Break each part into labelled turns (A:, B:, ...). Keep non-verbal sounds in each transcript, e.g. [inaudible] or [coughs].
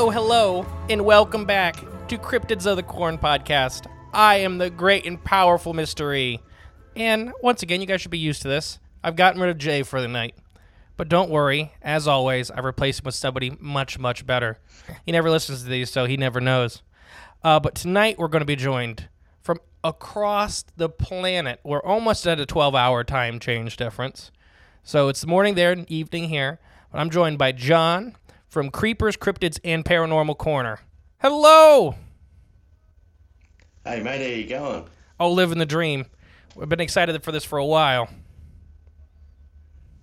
A: Hello, hello, and welcome back to Cryptids of the Corn podcast. I am the great and powerful mystery. And once again, you guys should be used to this. I've gotten rid of Jay for the night. But don't worry, as always, I've replaced him with somebody much, much better. He never listens to these, so he never knows. Uh, but tonight we're going to be joined from across the planet. We're almost at a 12 hour time change difference. So it's morning there and evening here. But I'm joined by John from Creepers, Cryptids, and Paranormal Corner. Hello!
B: Hey mate, how you going?
A: Oh, living the dream. We've been excited for this for a while.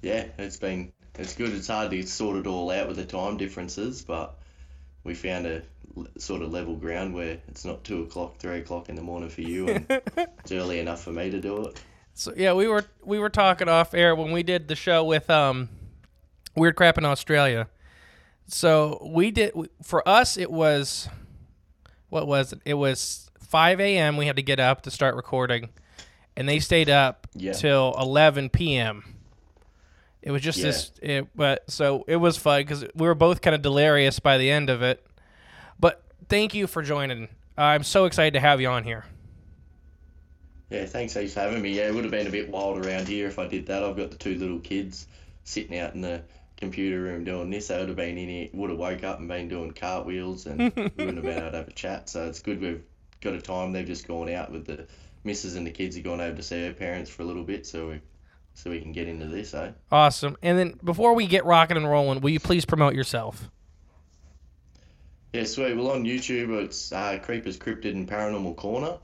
B: Yeah, it's been it's good. It's hard to sort it all out with the time differences, but we found a sort of level ground where it's not two o'clock, three o'clock in the morning for you, and [laughs] it's early enough for me to do it.
A: So yeah, we were we were talking off air when we did the show with um Weird Crap in Australia. So we did for us it was what was it? It was 5 a.m. We had to get up to start recording, and they stayed up
B: Yeah.
A: till 11 p.m. It was just
B: Yeah.
A: this, it, but so it was fun because we were both kind of delirious by the end of it. But thank you for joining. I'm so excited to have you on here.
B: Yeah, thanks heaps for having me. Yeah, it would have been a bit wild around here if I did that. I've got the two little kids sitting out in the computer room doing this. I would have been in it, would have woke up and been doing cartwheels, and we [laughs] wouldn't have been able to have a chat. So it's good we've got a time. They've just gone out with the missus and the kids have gone over to see their parents for a little bit, so we so we can get into this, eh?
A: Awesome. And then before we get rocking and rolling, will you please promote yourself?
B: Yeah, sweet. Well, on YouTube, it's uh, Creepers Cryptid and Paranormal Corner.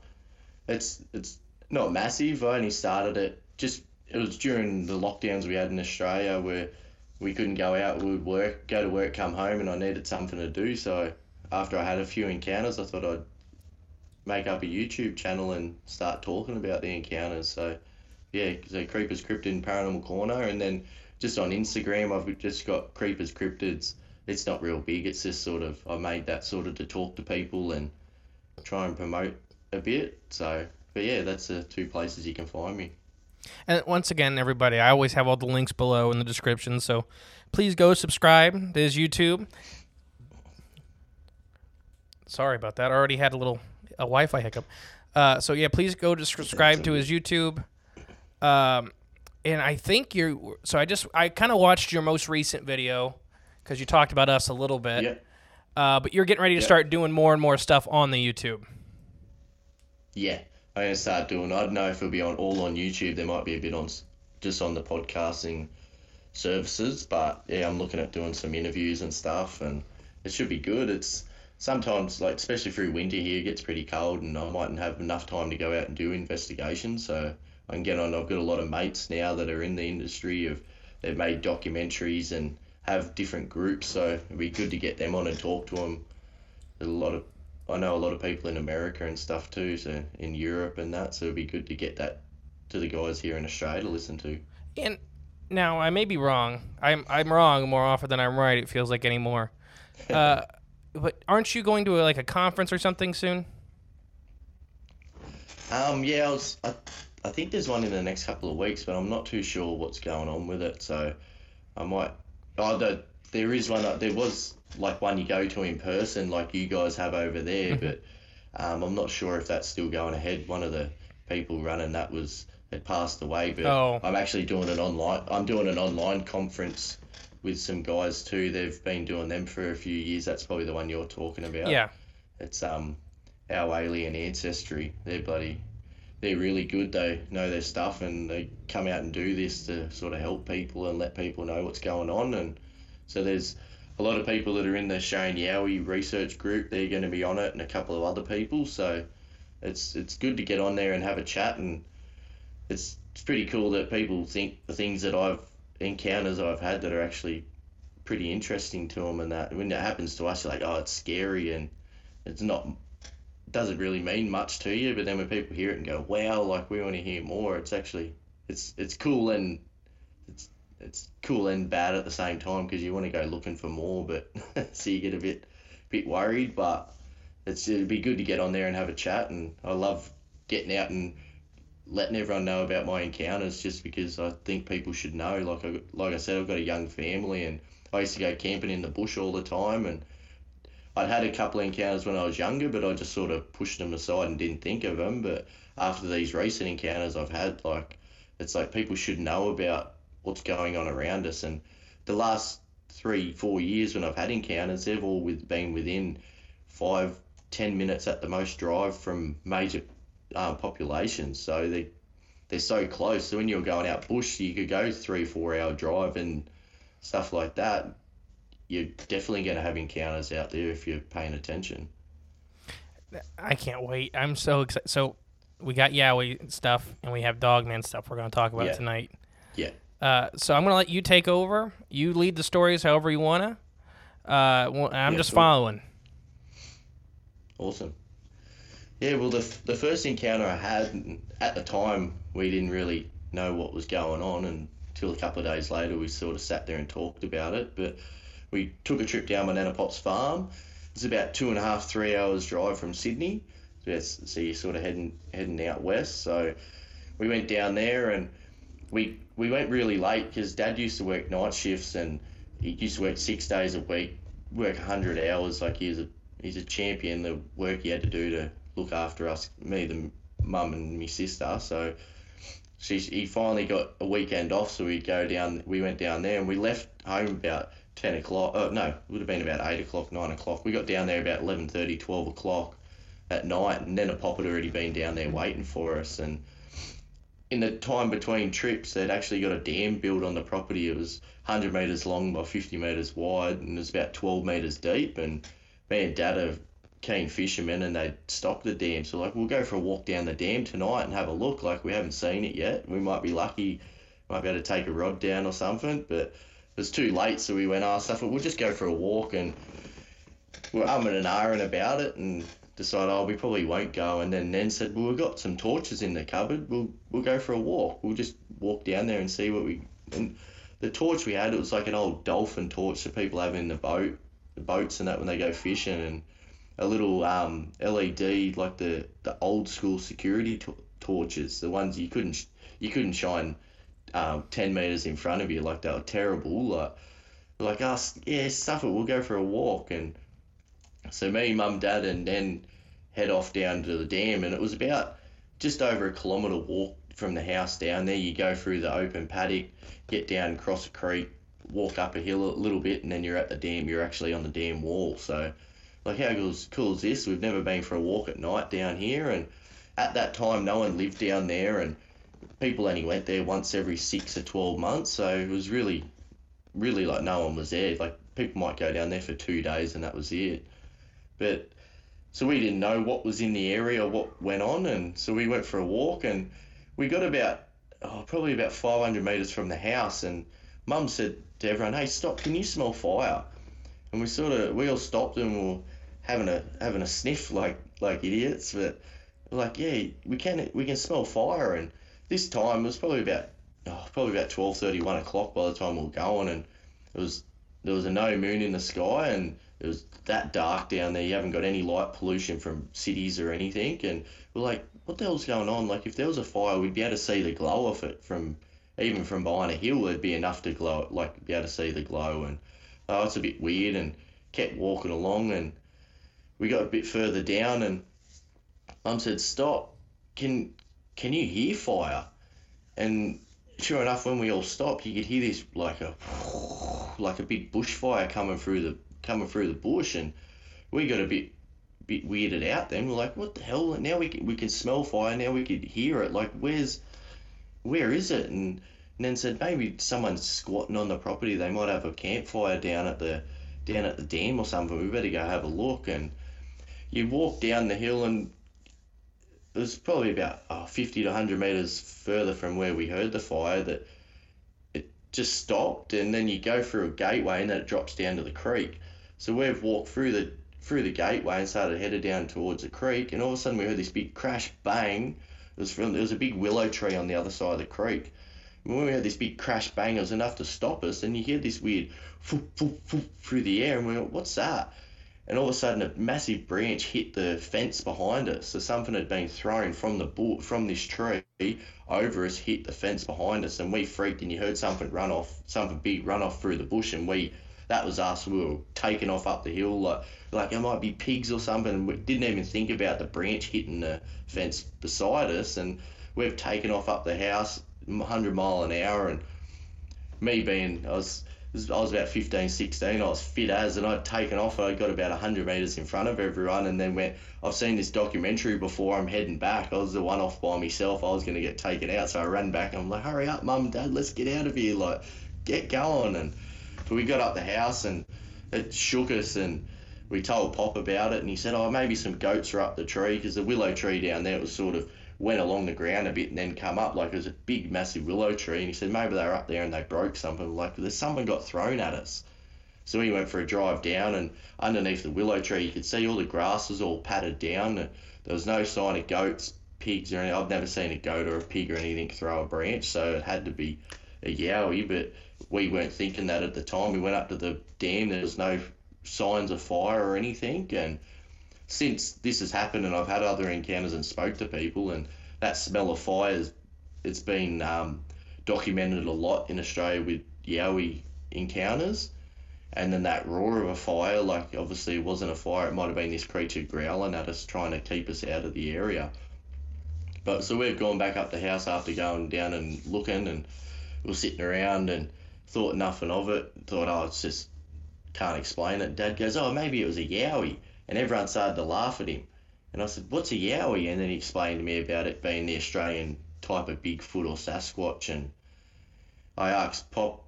B: It's it's not massive. I only started it just it was during the lockdowns we had in Australia where we couldn't go out. We would work, go to work, come home, and I needed something to do. So after I had a few encounters, I thought I'd make up a YouTube channel and start talking about the encounters. So yeah, so Creepers Cryptid Paranormal Corner, and then just on Instagram, I've just got Creepers Cryptids. It's not real big. It's just sort of I made that sort of to talk to people and try and promote a bit. So, but yeah, that's the two places you can find me.
A: And once again, everybody, I always have all the links below in the description. So please go subscribe to his YouTube. Sorry about that. I already had a little a Wi-Fi hiccup. Uh, so yeah, please go to subscribe to his YouTube. Um, and I think you're. So I just I kind of watched your most recent video because you talked about us a little bit.
B: Yeah,
A: Uh, but you're getting ready to
B: Yeah.
A: start doing more and more stuff on the YouTube.
B: yeah. I'm gonna start doing. I don't know if it'll be on all on YouTube. There might be a bit on just on the podcasting services, but yeah, I'm looking at doing some interviews and stuff, and it should be good. It's sometimes like especially through winter here, it gets pretty cold, and I mightn't have enough time to go out and do investigations. So I can get on. I've got a lot of mates now that are in the industry of they've made documentaries and have different groups. So it'd be good to get them on and talk to them. There's a lot of I know a lot of people in America and stuff too, so in Europe and that. So it'd be good to get that to the guys here in Australia to listen to.
A: And now I may be wrong. I'm I'm wrong more often than I'm right. It feels like anymore. [laughs] Uh, but aren't you going to a, like a conference or something soon?
B: Um, yeah, I was. I, I think there's one in the next couple of weeks, but I'm not too sure what's going on with it. So I might. Oh, the, there is one. uh, There was like one you go to in person, like you guys have over there, but um, I'm not sure if that's still going ahead. One of the people running that was had passed away. But
A: Oh.
B: I'm actually doing an online. I'm doing an online conference with some guys too. They've been doing them for a few years. That's probably the one you're talking about.
A: Yeah.
B: It's um our alien ancestry. They're bloody. They're really good. They know their stuff, and they come out and do this to sort of help people and let people know what's going on. And so there's a lot of people that are in the Shane Yowie research group. They're going to be on it, and a couple of other people. So it's it's good to get on there and have a chat, and it's it's pretty cool that people think the things that I've encounters I've had that are actually pretty interesting to them, and that when it happens to us, you're like, oh, it's scary, and it's not doesn't really mean much to you. But then when people hear it and go, wow, like we want to hear more, it's actually it's it's cool and it's cool and bad at the same time because you want to go looking for more, but [laughs] so you get a bit bit worried. But it's it'd be good to get on there and have a chat, and I love getting out and letting everyone know about my encounters just because I think people should know. Like I like I said, I've got a young family, and I used to go camping in the bush all the time, and I'd had a couple of encounters when I was younger, but I just sort of pushed them aside and didn't think of them. But after these recent encounters I've had, like it's like people should know about what's going on around us. And the last three, four years when I've had encounters, they've all with, been within five, ten minutes at the most drive from major um, populations. So they they're so close. So when you're going out bush, you could go three, four hour drive and stuff like that. You're definitely going to have encounters out there if you're paying attention.
A: I can't wait. I'm so excited. So we got Yowie stuff and we have Dogman stuff we're going to talk about
B: Yeah.
A: tonight.
B: Yeah.
A: Uh, so I'm going to let you take over. You lead the stories however you want to. Uh, well, I'm
B: Yeah,
A: just
B: cool.
A: following.
B: Awesome. Yeah, well, the, the first encounter I had at the time, we didn't really know what was going on until a couple of days later. We sort of sat there and talked about it. But we took a trip down Banana Potts Farm. It's about two and a half, three hours drive from Sydney. So, so you're sort of heading heading out west. So we went down there and we we went really late because Dad used to work night shifts and he used to work six days a week, work hundred hours. Like he's a he's a champion. The work he had to do to look after us, me, the mum, and my sister. So she he finally got a weekend off, so we'd go down. We went down there and we left home about ten o'clock. Oh no, it would have been about eight o'clock, nine o'clock. We got down there about 11.30, 12 o'clock at night, and then a pop had already been down there waiting for us and in the time between trips, they'd actually got a dam built on the property. It was 100 metres long by 50 metres wide, and it was about 12 metres deep. And me and Dad are keen fishermen, and they'd stock the dam. So, like, we'll go for a walk down the dam tonight and have a look. Like, we haven't seen it yet. We might be lucky, might be able to take a rod down or something, but it was too late. So we went, oh, stuff, we'll just go for a walk. And we're umming and ahhing about it, and decided, oh, we probably won't go. And then Nen said, well, we've got some torches in the cupboard. We'll we'll go for a walk. We'll just walk down there and see what we. And the torch we had, it was like an old dolphin torch that people have in the boat, the boats and that when they go fishing, and a little um, LED like the the old school security to- torches, the ones you couldn't you couldn't shine um, ten meters in front of you, like they were terrible. Like like, oh, yeah, stuff it. We'll go for a walk and. So me, mum, dad, and then head off down to the dam, and it was about just over a kilometre walk from the house down there. You go through the open paddock, get down, cross a creek, walk up a hill a little bit, and then you're at the dam. You're actually on the dam wall. So, like, how cool is, this? We've never been for a walk at night down here, and at that time, no one lived down there, and people only went there once every six or twelve months. So it was really, really like no one was there. Like people might go down there for two days, and that was it. But so we didn't know what was in the area, what went on, and so we went for a walk, and we got about oh, probably about 500 meters from the house, and Mum said to everyone, "Hey, stop! Can you smell fire?" And we sort of we all stopped and we were having a having a sniff like like idiots, but like, yeah, we can we can smell fire, and this time it was probably about oh, probably about 12:30, 1 o'clock by the time we were going, and it was there was a no moon in the sky, and it was that dark down there. You haven't got any light pollution from cities or anything. And we're like, what the hell's going on? Like, if there was a fire, we'd be able to see the glow of it from even from behind a hill. There'd be enough to glow, like, be able to see the glow. And oh, it's a bit weird. And kept walking along, and we got a bit further down, and Mum said, stop. Can can you hear fire? And sure enough, when we all stopped, you could hear this like a like a big bushfire coming through the coming through the bush, and we got a bit bit weirded out. Then we're like, what the hell? Now we can, we can smell fire. Now we could hear it. Like, where's where is it? And, and then said maybe someone's squatting on the property. They might have a campfire down at the down at the dam or something. We better go have a look. And you walk down the hill and it was probably about oh, 50 to 100 meters further from where we heard the fire that it just stopped and then you go through a gateway and then it drops down to the creek so we've walked through the through the gateway and started headed down towards the creek and all of a sudden we heard this big crash bang it was from there was a big willow tree on the other side of the creek and when we heard this big crash bang it was enough to stop us and you hear this weird foop, foop, foop through the air and we went what's that and all of a sudden a massive branch hit the fence behind us. So something had been thrown from the from this tree over us, hit the fence behind us, and we freaked. And you heard something run off, something big run off through the bush, and we that was us. We were taking off up the hill like like it might be pigs or something. We didn't even think about the branch hitting the fence beside us, and we've taken off up the house, 100 mile an hour, and me being I was I was about 15, 16. I was fit as, and I'd taken off. I got about 100 meters in front of everyone, and then went. I've seen this documentary before. I'm heading back. I was the one off by myself. I was going to get taken out, so I ran back. I'm like, hurry up, mum, dad, let's get out of here. Like, get going. And so we got up the house, and it shook us, and we told Pop about it, and he said, oh, maybe some goats are up the tree because the willow tree down there was sort of went along the ground a bit and then come up like it was a big massive willow tree. And he said maybe they were up there and they broke something like there's someone got thrown at us. So we went for a drive down and underneath the willow tree you could see all the grass was all patted down there was no sign of goats pigs or anything I've never seen a goat or a pig or anything throw a branch so it had to be a yowie but we weren't thinking that at the time. We went up to the dam there was no signs of fire or anything and since this has happened and I've had other encounters and spoke to people and that smell of fire it's been um, documented a lot in Australia with Yowie encounters and then that roar of a fire like obviously it wasn't a fire it might have been this creature growling at us trying to keep us out of the area. But so we've gone back up the house after going down and looking and we're sitting around and thought nothing of it thought oh it's just can't explain it dad goes oh maybe it was a Yowie and everyone started to laugh at him. And I said, "What's a yowie?" And then he explained to me about it being the Australian type of Bigfoot or Sasquatch. And I asked Pop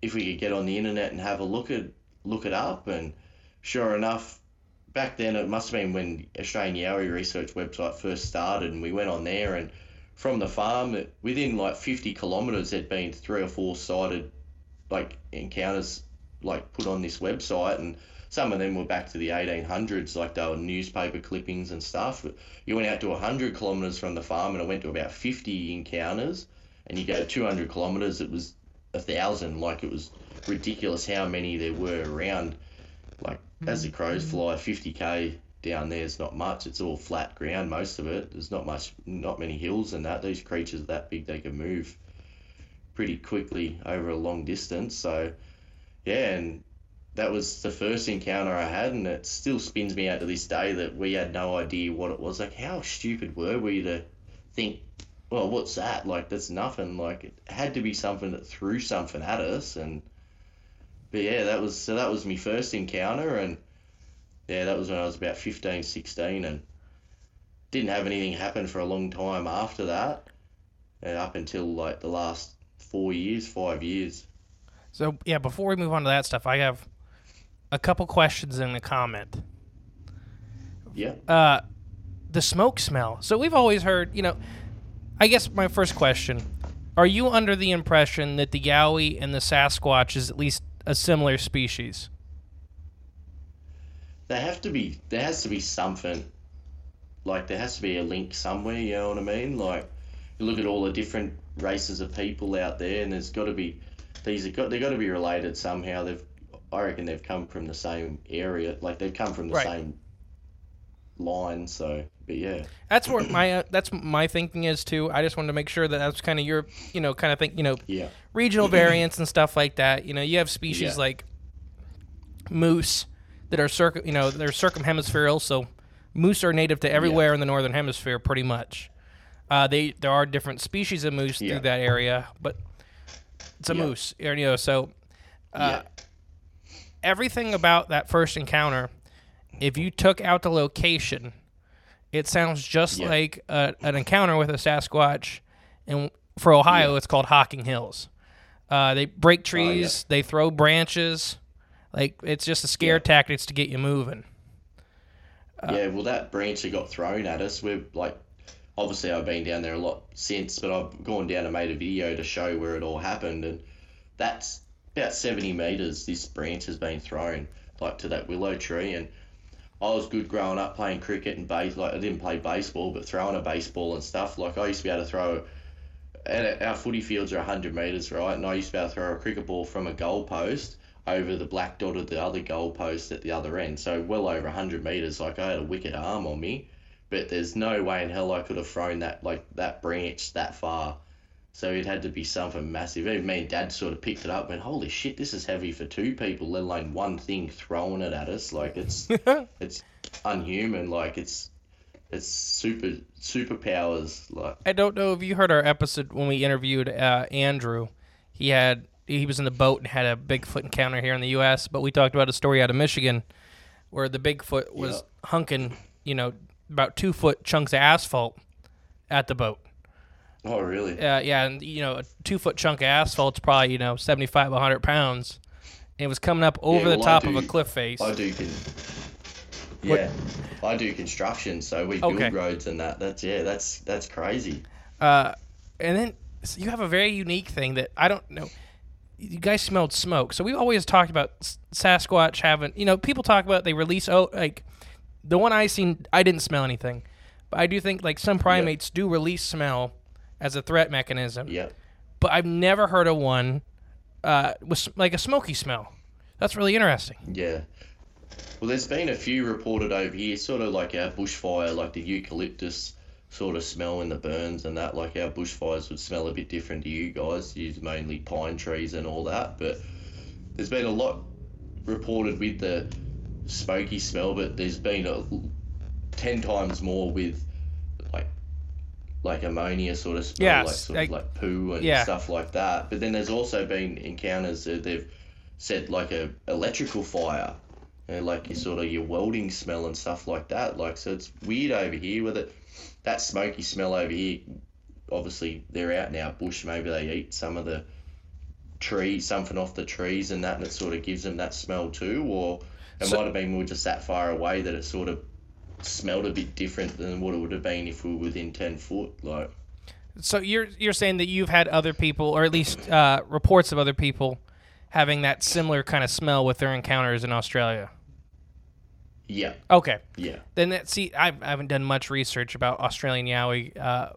B: if we could get on the internet and have a look at look it up. And sure enough, back then it must have been when Australian Yowie Research website first started, and we went on there and from the farm within like 50 kilometres there'd been three or four sighted like encounters like put on this website and some of them were back to the 1800s, like they were newspaper clippings and stuff. You went out to 100 kilometres from the farm and it went to about 50 encounters. And you go 200 kilometres, it was a thousand. Like it was ridiculous how many there were around. Like as the mm. crows fly, 50k down there is not much. It's all flat ground, most of it. There's not much, not many hills and that. These creatures are that big, they can move pretty quickly over a long distance. So, yeah, and that was the first encounter I had, and it still spins me out to this day that we had no idea what it was. Like, how stupid were we to think, well, what's that? Like, that's nothing. Like, it had to be something that threw something at us. And, but yeah, that was, so that was my first encounter. And yeah, that was when I was about 15, 16, and didn't have anything happen for a long time after that, and up until like the last four years, five years.
A: So yeah, before we move on to that stuff, I have a couple questions and a comment.
B: Yeah.
A: Uh, the smoke smell. So we've always heard, you know, I guess my first question: Are you under the impression that the Yowie and the Sasquatch is at least a similar species?
B: There have to be. There has to be something. Like there has to be a link somewhere. You know what I mean? Like you look at all the different races of people out there, and there's got to be these have got they got to be related somehow. They've I reckon they've come from the same area, like they've come from the
A: Right.
B: same line. So, but yeah,
A: That's where my uh, that's my thinking is too. I just wanted to make sure that that's kind of your, you know, kind of thing, you know,
B: yeah,
A: regional variants and stuff like that. You know, you have species
B: Yeah.
A: like moose that are circum, you know, they're circumhemispherical. So moose are native to everywhere in the northern hemisphere, pretty much. Uh, they there are different species of moose
B: Yeah.
A: through that area, but it's a
B: Yeah.
A: moose. You know, so uh,
B: yeah.
A: everything about that first encounter, if you took out the location, it sounds just
B: Yeah.
A: like a, an encounter with a Sasquatch. And for Ohio, it's called Hocking Hills. Uh, they break trees, they throw branches. Like it's just a scare
B: Yeah.
A: tactics to get you moving.
B: Uh, yeah, well, that branch that got thrown at us, we're like, obviously, I've been down there a lot since, but I've gone down and made a video to show where it all happened, and that's about 70 meters. This branch has been thrown, like to that willow tree, and I was good growing up playing cricket and base. Like I didn't play baseball, but throwing a baseball and stuff. Like I used to be able to throw. And our footy fields are 100 metres, right? And I used to be able to throw a cricket ball from a goal post over the black dot of the other goalpost at the other end. So well over 100 metres. Like I had a wicked arm on me, but there's no way in hell I could have thrown that like that branch that far. So it had to be something massive. Even me and Dad sort of picked it up and went, "Holy shit, this is heavy for two people, let alone one thing throwing it at us. Like it's [laughs] it's unhuman. Like it's it's super superpowers. Like
A: I don't know if you heard our episode when we interviewed uh, Andrew. He had he was in the boat and had a Bigfoot encounter here in the U.S. But we talked about a story out of Michigan where the Bigfoot was hunking, you know, about two foot chunks of asphalt at the boat.
B: oh really?
A: Uh, yeah, and you know, a two foot chunk of asphalt's probably you know seventy five hundred pounds. And it was coming up over the
B: well, I
A: top of a cliff face.
B: I do con- Yeah, I do construction, so we build
A: Okay.
B: roads and that. That's yeah, that's that's crazy.
A: Uh, and then so you have a very unique thing that I don't know. You guys smelled smoke, so we've always talked about Sasquatch having. You know, people talk about they release oh like the one I seen. I didn't smell anything, but I do think like some primates do release smell as a threat mechanism.
B: Yeah,
A: But I've never heard of one uh, with like a smoky smell. That's really interesting.
B: yeah. Well, there's been a few reported over here, sort of like our bushfire, like the eucalyptus sort of smell in the burns and that. Like our bushfires would smell a bit different to you guys. Use mainly pine trees and all that, but there's been a lot reported with the smoky smell, but there's been a ten times more with like like ammonia sort of smell, like sort
A: like-
B: of like poo and
A: yeah.
B: stuff like that. But then there's also been encounters that they've said like a electrical fire, like your sort of your welding smell and stuff like that. Like so, it's weird over here with it. That smoky smell over here. Obviously, they're out now bush. Maybe they eat some of the trees, something off the trees and that, and it sort of gives them that smell too. Or it
A: So-
B: might have been we were just that far away that it sort of smelled a bit different than what it would have been if we were within ten foot. Like,
A: So you're you're saying that you've had other people, or at least uh, reports of other people, having that similar kind of smell with their encounters in Australia.
B: Yeah,
A: Okay,
B: yeah,
A: then that, see, I, I haven't done much research about Australian Yowie uh,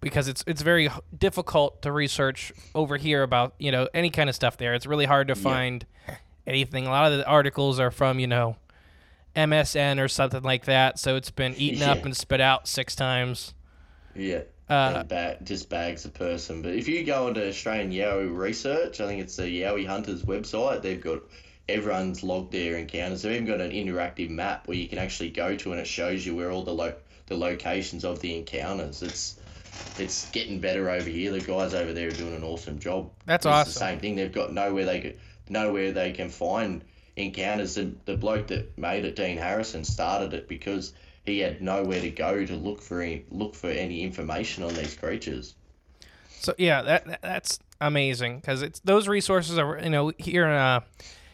A: because it's it's very difficult to research over here about you know any kind of stuff there. It's really hard to find anything. A lot of the articles are from you know MSN or something like that, so it's been eaten [laughs] up and spit out six times.
B: yeah.
A: Uh,
B: ba- just bags a person. But if you go into Australian Yowie research, I think it's the Yowie Hunters website. They've got everyone's logged their encounters. They've even got an interactive map where you can actually go to and it shows you where all the lo- the locations of the encounters. It's it's getting better over here. The guys over there are doing an awesome job.
A: That's
B: it's The same thing. They've got nowhere they could, nowhere they can find encounters. The, the bloke that made it, Dean Harrison, started it because he had nowhere to go to look for any, look for any information on these creatures.
A: So yeah, that that- that's amazing because it's those resources are you know here in uh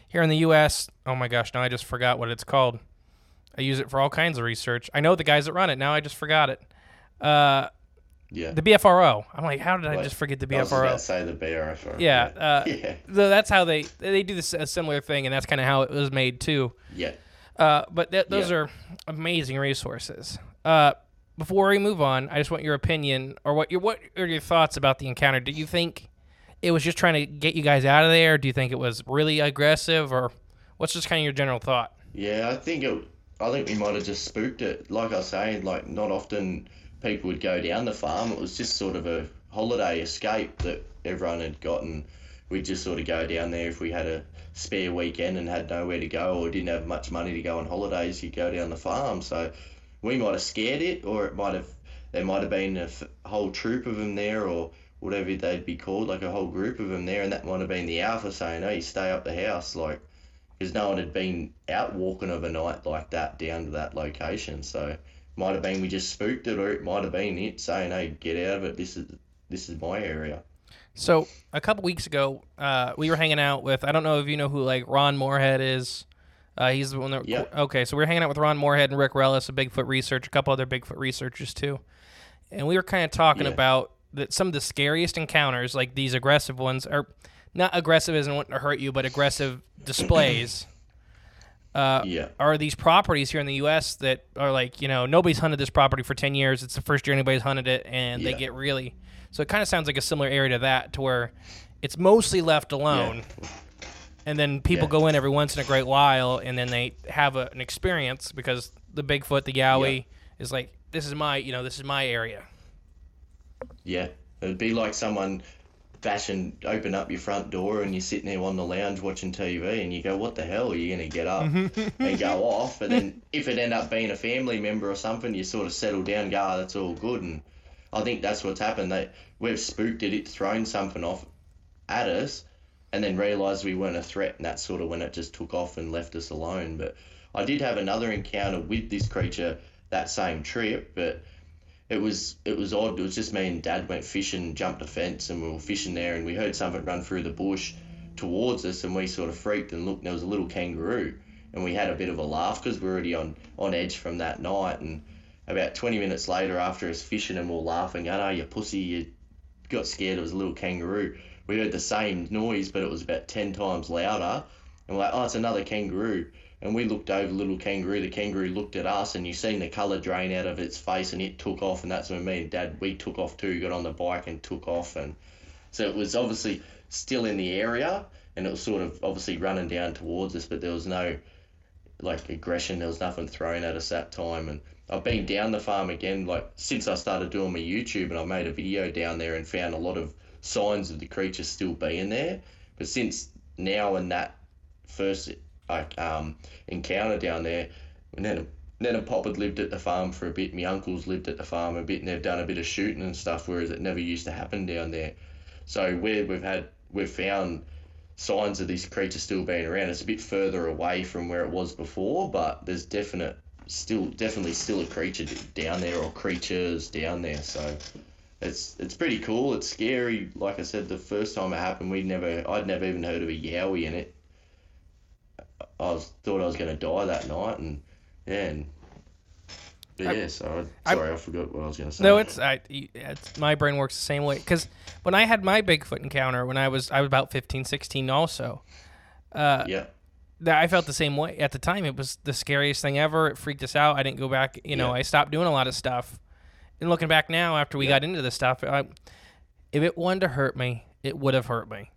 A: here in the U.S. Oh my gosh, now I just forgot what it's called. I use it for all kinds of research. I know the guys that run it. Now I just forgot it. Uh,
B: Yeah.
A: the BFRO. I'm like, how did I just forget the
B: I was about
A: BFRO?
B: say the BRFO.
A: Yeah, uh, [laughs]
B: yeah.
A: So that's how they they do this a similar thing, and that's kind of how it was made too.
B: Yeah.
A: Uh, but th- those
B: Yeah.
A: are amazing resources. Uh, before we move on, I just want your opinion or what your what are your thoughts about the encounter? Do you think it was just trying to get you guys out of there? Do you think it was really aggressive, or what's just kind of your general thought?
B: Yeah, I think it. I think we might have just spooked it. Like I say, like not often people would go down the farm. It was just sort of a holiday escape that everyone had gotten. We'd just sort of go down there if we had a spare weekend and had nowhere to go or didn't have much money to go on holidays. You'd go down the farm. So we might have scared it, or it might have there might have been a f- whole troop of them there, or whatever they'd be called, like a whole group of them there, and that might have been the alpha saying, "Hey, stay up the house," like because no one had been out walking of a night like that down to that location. So might have been we just spooked it, or it might have been it saying, "Hey, get out of it. This is this is my area."
A: So a couple weeks ago, uh, we were hanging out with I don't know if you know who like Ron Morehead is. Uh, he's the one that.
B: Yeah.
A: Okay, so we were hanging out with Ron Morehead and Rick Rellis, a Bigfoot researcher, a couple other Bigfoot researchers too, and we were kind of talking
B: Yeah.
A: about that some of the scariest encounters, like these aggressive ones, are not aggressive isn't wanting to hurt you, but aggressive [coughs] displays. Uh,
B: Yeah.
A: are these properties here in the U.S. that are like you know nobody's hunted this property for ten years. It's the first year anybody's hunted it, and they get really. So it kind of sounds like a similar area to that, to where it's mostly left alone, and then people
B: Yeah.
A: go in every once in a great while, and then they have a, an experience because the Bigfoot, the Yowie, is like this is my you know this is my area.
B: Yeah, it'd be like someone bashing open up your front door and you're sitting there on the lounge watching TV and you go, "What the hell are you gonna get up mm-hmm. and go [laughs] off?" And then if it end up being a family member or something, you sort of settle down, and go, oh, "That's all good." And I think that's what's happened. They we've spooked it, it's thrown something off at us, and then realised we weren't a threat, and that's sort of when it just took off and left us alone. But I did have another encounter with this creature that same trip, but it was it was odd. It was just me and Dad went fishing, jumped a fence, and we were fishing there, and we heard something run through the bush towards us, and we sort of freaked and looked. And there was a little kangaroo, and we had a bit of a laugh because we were already on on edge from that night. And about twenty minutes later, after us fishing and we we're laughing, "Oh, you pussy, you got scared. It was a little kangaroo." We heard the same noise, but it was about ten times louder, and we're like, "Oh, it's another kangaroo." And we looked over little kangaroo. The kangaroo looked at us, and you seen the colour drain out of its face, and it took off. And that's when me and Dad we took off too. Got on the bike and took off, and so it was obviously still in the area, and it was sort of obviously running down towards us, but there was no like aggression. There was nothing thrown at us that time, and I've been down the farm again like since I started doing my YouTube, and I made a video down there and found a lot of signs of the creature still being there. But since now and that first like um, encounter down there, and then and Pop had lived at the farm for a bit. My uncles lived at the farm a bit, and they've done a bit of shooting and stuff, whereas it never used to happen down there. So where we've had we've found signs of this creature still being around. It's a bit further away from where it was before, but there's definite still definitely still a creature down there or creatures down there. So it's it's pretty cool. It's scary. Like I said, the first time it happened, we never I'd never even heard of a yowie in it. I was thought I was going to die that night, and yeah, and but yeah. So
A: I-
B: sorry, I, forgot what I was going to say.
A: No, it's I. It's, my brain works the same way because when I had my Bigfoot encounter when I was I was about 15, 16 also.
B: Uh, yeah.
A: that I felt the same way at the time. It was the scariest thing ever. It freaked us out. I didn't go back. You know,
B: Yeah.
A: I stopped doing a lot of stuff. And looking back now, after we got into this stuff, I, if it wanted to hurt me, it would have hurt me.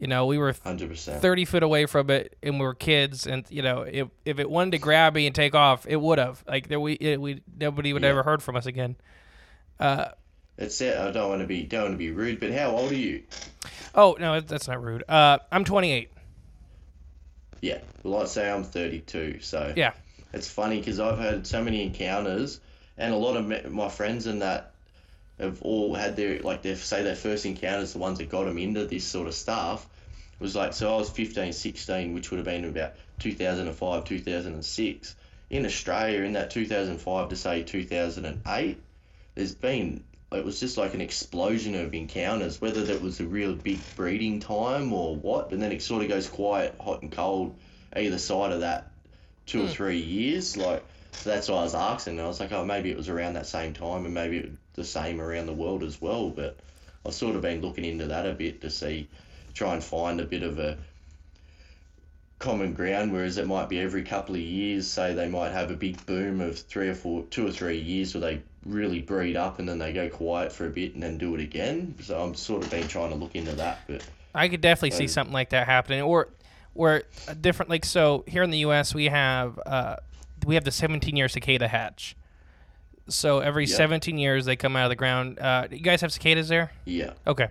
A: You know, we were
B: Hundred percent.
A: thirty feet away from it, and we were kids. And you know, if if it wanted to grab me and take off, it would have. Like there, we it, we nobody would
B: Yeah.
A: ever heard from us again.
B: It's it. I don't want to be don't want to be rude, but how old are you?
A: Oh no, that's not rude. Uh, I'm 28.
B: Yeah, well, I'd say I'm 32, so
A: Yeah.
B: it's funny because I've had so many encounters, and a lot of my friends and that have all had their like their say their first encounters, the ones that got them into this sort of stuff, was like so I was 15, 16, which would have been about 2005, 2006. In Australia, in that 2005 to say 2008, there's been it was just like an explosion of encounters, whether that was a real big breeding time or what, and then it sort of goes quiet, hot and cold either side of that two or hmm. three years. Like so that's why I was asking. I was like, oh, maybe it was around that same time, and maybe it, the same around the world as well. But I've sort of been looking into that a bit to see, try and find a bit of a common ground. Whereas it might be every couple of years, say they might have a big boom of three or four, two or three years where they really breed up and then they go quiet for a bit and then do it again. So I'm sort of been trying to look into that, but
A: I could definitely see something like that happening, or, or a different like so. Here in the U.S., we have uh, we have the 17 year cicada hatch. So every
B: Yeah.
A: 17 years they come out of the ground. Uh, you guys have cicadas there?
B: yeah.
A: Okay.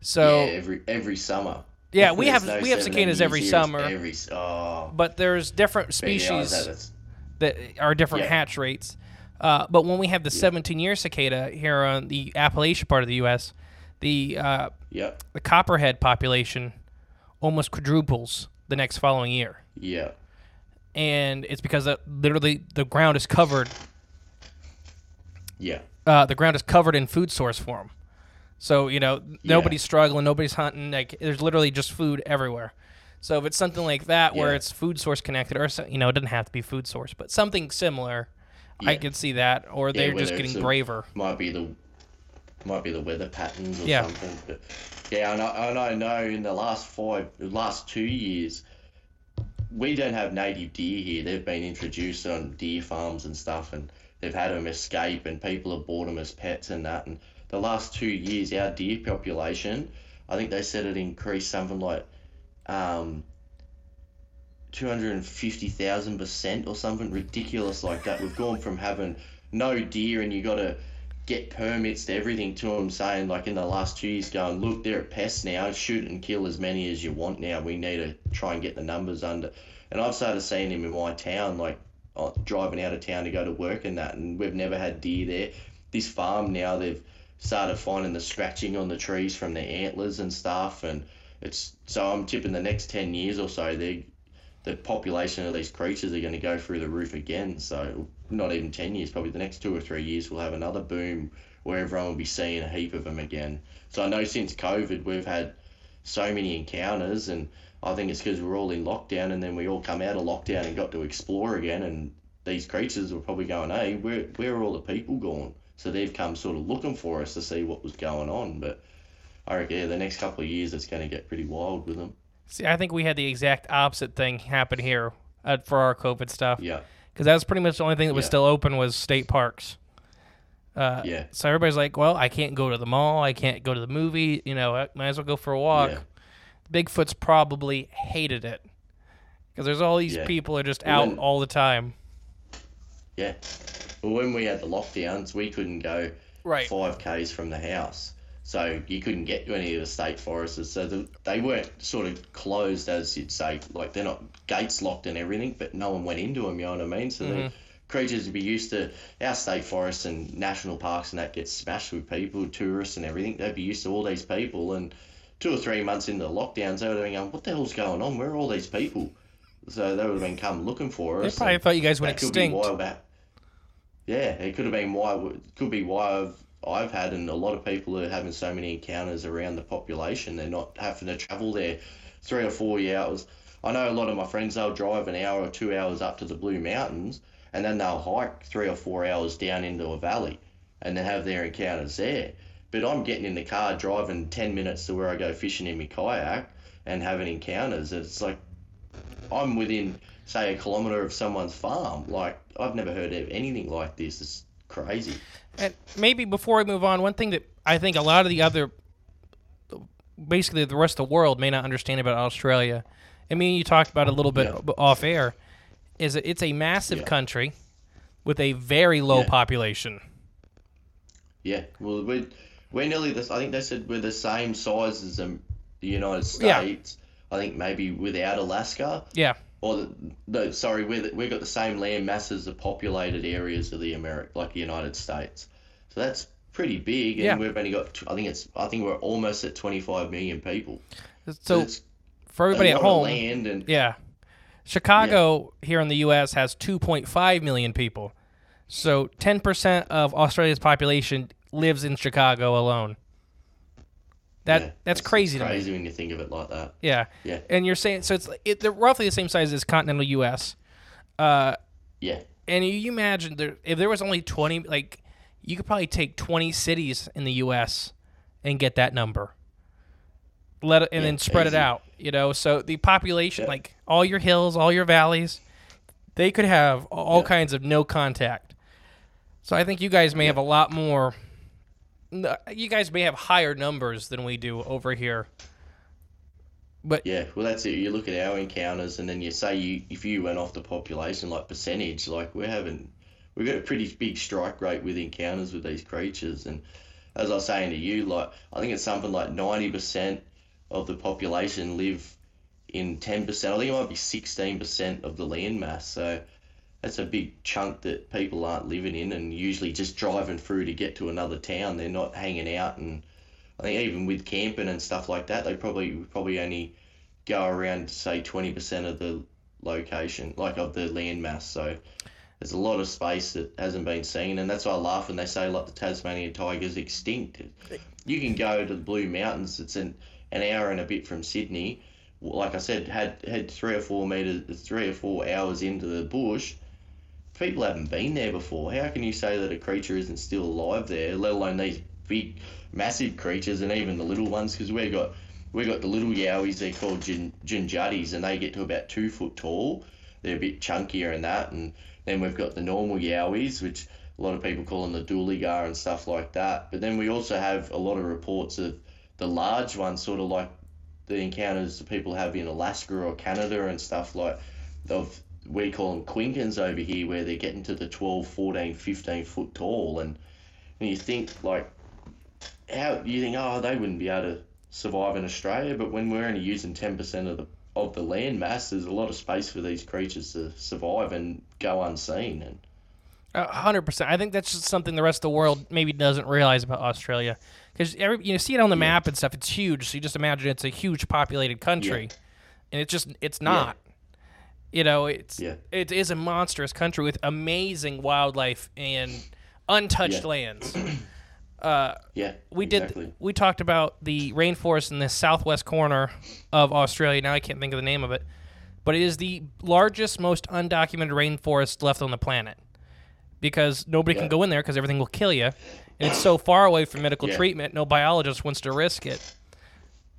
A: So,
B: yeah, every every summer.
A: Yeah, we have-
B: no
A: we have cicadas every
B: years,
A: summer.
B: Every oh,
A: but there's different
B: yeah,
A: species
B: that
A: are different
B: Yeah.
A: hatch rates. Uh, but when we have the 17 year cicada here on the Appalachian part of the U.S., the uh,
B: Yep.
A: the copperhead population almost quadruples the next following year,
B: Yeah.
A: And it's because that literally the ground is covered.
B: Yeah.
A: Uh, the ground is covered in food source for them. So you know nobody's struggling, nobody's hunting. Like there's literally just food everywhere. So if it's something like that where it's food source connected, or you know it doesn't have to be food source, but something similar, I could see that. Or they're just getting
B: a-
A: braver.
B: Might be the might be the weather patterns or
A: Yeah.
B: something. But yeah, and I, and I know in the last five, last two years, we don't have native deer here. They've been introduced on deer farms and stuff, and they've had them escape, and people have bought them as pets and that. And the last two years, our deer population, I think they said it increased something like um, 250,000 percent or something ridiculous like that. We've gone from having no deer and you got to get permits to everything to them, saying like in the last two years, going look, they're a pest now. Shoot and kill as many as you want now. We need to try and get the numbers under. And I've started seeing him in my town, like uh, driving out of town to go to work and that, and we've never had deer there. This farm now they've started finding the scratching on the trees from the antlers and stuff, and it's so I'm tipping the next ten years or so they the population of these creatures are going to go through the roof again. So not even ten years, probably the next two or three years, we'll have another boom where everyone will be seeing a heap of them again. So I know since COVID we've had so many encounters, and I think it's because we're all in lockdown, and then we all come out of lockdown and got to explore again, and these creatures were probably going, hey, where where are all the people gone? So they've come sort of looking for us to see what was going on, but. I reckon yeah, the next couple of years it's going to get pretty wild with them.
A: See, I think we had the exact opposite thing happen here uh, for our COVID stuff.
B: Yeah,
A: because that was pretty much the only thing that was
B: Yeah.
A: still open was state parks. Uh,
B: yeah,
A: So everybody's like, "Well, I can't go to the mall. I can't go to the movie. You know, I might as well go for a walk."
B: Yeah.
A: Bigfoot's probably hated it because there's all these
B: Yeah.
A: people are just out
B: then-
A: all the time.
B: yeah. Well, when we had the lockdowns, we couldn't go
A: Right.
B: five k's from the house, so you couldn't get to any of the state forests. So the, they weren't sort of closed, as you'd say, like they're not gates locked and everything, but no one went into them. You know what I mean? So the mm-hmm. creatures would be used to our state forests and national parks, and that gets smashed with people, tourists, and everything. They'd be used to all these people, and two or three months into the lockdowns, they would have been going, "What the hell's going on? Where are all these people?" So they would have been come looking for
A: They
B: us.
A: probably thought you guys went
B: that could be
A: extinct.
B: why. Yeah, it could have been why. Could be why I've had, and a lot of people are having so many encounters around the population. They're not having to travel there three or four hours. I know a lot of my friends they'll drive an hour or two hours up to the Blue Mountains, and then they'll hike three or four hours down into a valley, and then have their encounters there. But I'm getting in the car, driving ten minutes to where I go fishing in my kayak, and having encounters. It's like I'm within, say, a kilometre of someone's farm. Like, I've never heard of anything like this. It's crazy.
A: And maybe before we move on, one thing that I think a lot of the other, basically the rest of the world may not understand about Australia. I mean, you talked about a little bit
B: Yeah.
A: off air. Is that it's a massive
B: Yeah.
A: country with a very low
B: Yeah.
A: population.
B: Yeah. Well, we're, we're nearly this. I think they said we're the same size as the United
A: Yeah.
B: States. I think maybe without Alaska.
A: Yeah.
B: Or the, no, sorry, we're, the- we've got the same land mass as the populated areas of the Ameri- like the United States. So that's pretty big, and
A: Yeah.
B: we've only got. I think it's. I think we're almost at 25 million people.
A: So
B: it's
A: for everybody at home,
B: land and
A: yeah, Chicago here in the U.S. has 2.5 million people. So 10% of Australia's population lives in Chicago alone. That
B: yeah,
A: that's crazy to me.
B: Crazy when you think of it like that.
A: Yeah.
B: Yeah.
A: And you're saying so it's it, they're roughly the same size as continental U.S. Uh,
B: Yeah.
A: and you imagine there if there was only 20 like you could probably take 20 cities in the U.S. and get that number. Let it and
B: Yeah,
A: then spread it out. You know, so the population,
B: Yeah.
A: like all your hills, all your valleys, they could have all kinds of no contact. So I think you guys may have a lot more. N- uh, You guys may have higher numbers than we do over here. But
B: Yeah, well, that's it. You look at our encounters, and then you say you if you went off the population like percentage, like we're having, we've got a pretty big strike rate with encounters with these creatures. And as I was saying to you, like I think it's something like ninety percent of the population live in ten percent. I think it might be sixteen percent of the land mass. So that's a big chunk that people aren't living in and usually just driving through to get to another town. They're not hanging out and I think even with camping and stuff like that, they probably probably only go around say twenty percent of the location, like of the land mass. So there's a lot of space that hasn't been seen, and that's why I laugh when they say like the Tasmanian tiger's extinct. You can go to the Blue Mountains. It's an an hour and a bit from Sydney. Like I said, had had three or four meters, three or four hours into the bush. People haven't been there before. How can you say that a creature isn't still alive there? Let alone these big, massive creatures, and even the little ones. Because we've got we got the little yowies. They're called gin, and they get to about two foot tall. They're a bit chunkier and that, and then we've got the normal yowies, which a lot of people call them the dooligar and stuff like that. But then we also have a lot of reports of the large ones, sort of like the encounters that people have in Alaska or Canada and stuff like of we call them quinkins over here where they're getting to the 12 14 15 foot tall. And, and you think like how you think oh they wouldn't be able to survive in Australia. But when we're only using 10% of the of the land mass there's a lot of space for these creatures to survive and go unseen. And
A: A hundred percent. I think that's just something the rest of the world maybe doesn't realize about Australia, because every you know see it on the map and stuff. It's huge, so you just imagine it's a huge populated country, and it's just it's not. You know, it's
B: Yeah.
A: it is a monstrous country with amazing wildlife and untouched
B: Yeah.
A: lands. [clears throat]
B: yeah
A: We
B: exactly.
A: did we talked about the rainforest in the southwest corner of Australia. Now I can't think of the name of it, but it is the largest, most undocumented rainforest left on the planet because nobody can go in there because everything will kill you, and it's so far away from medical
B: Yeah.
A: treatment. No biologist wants to risk it.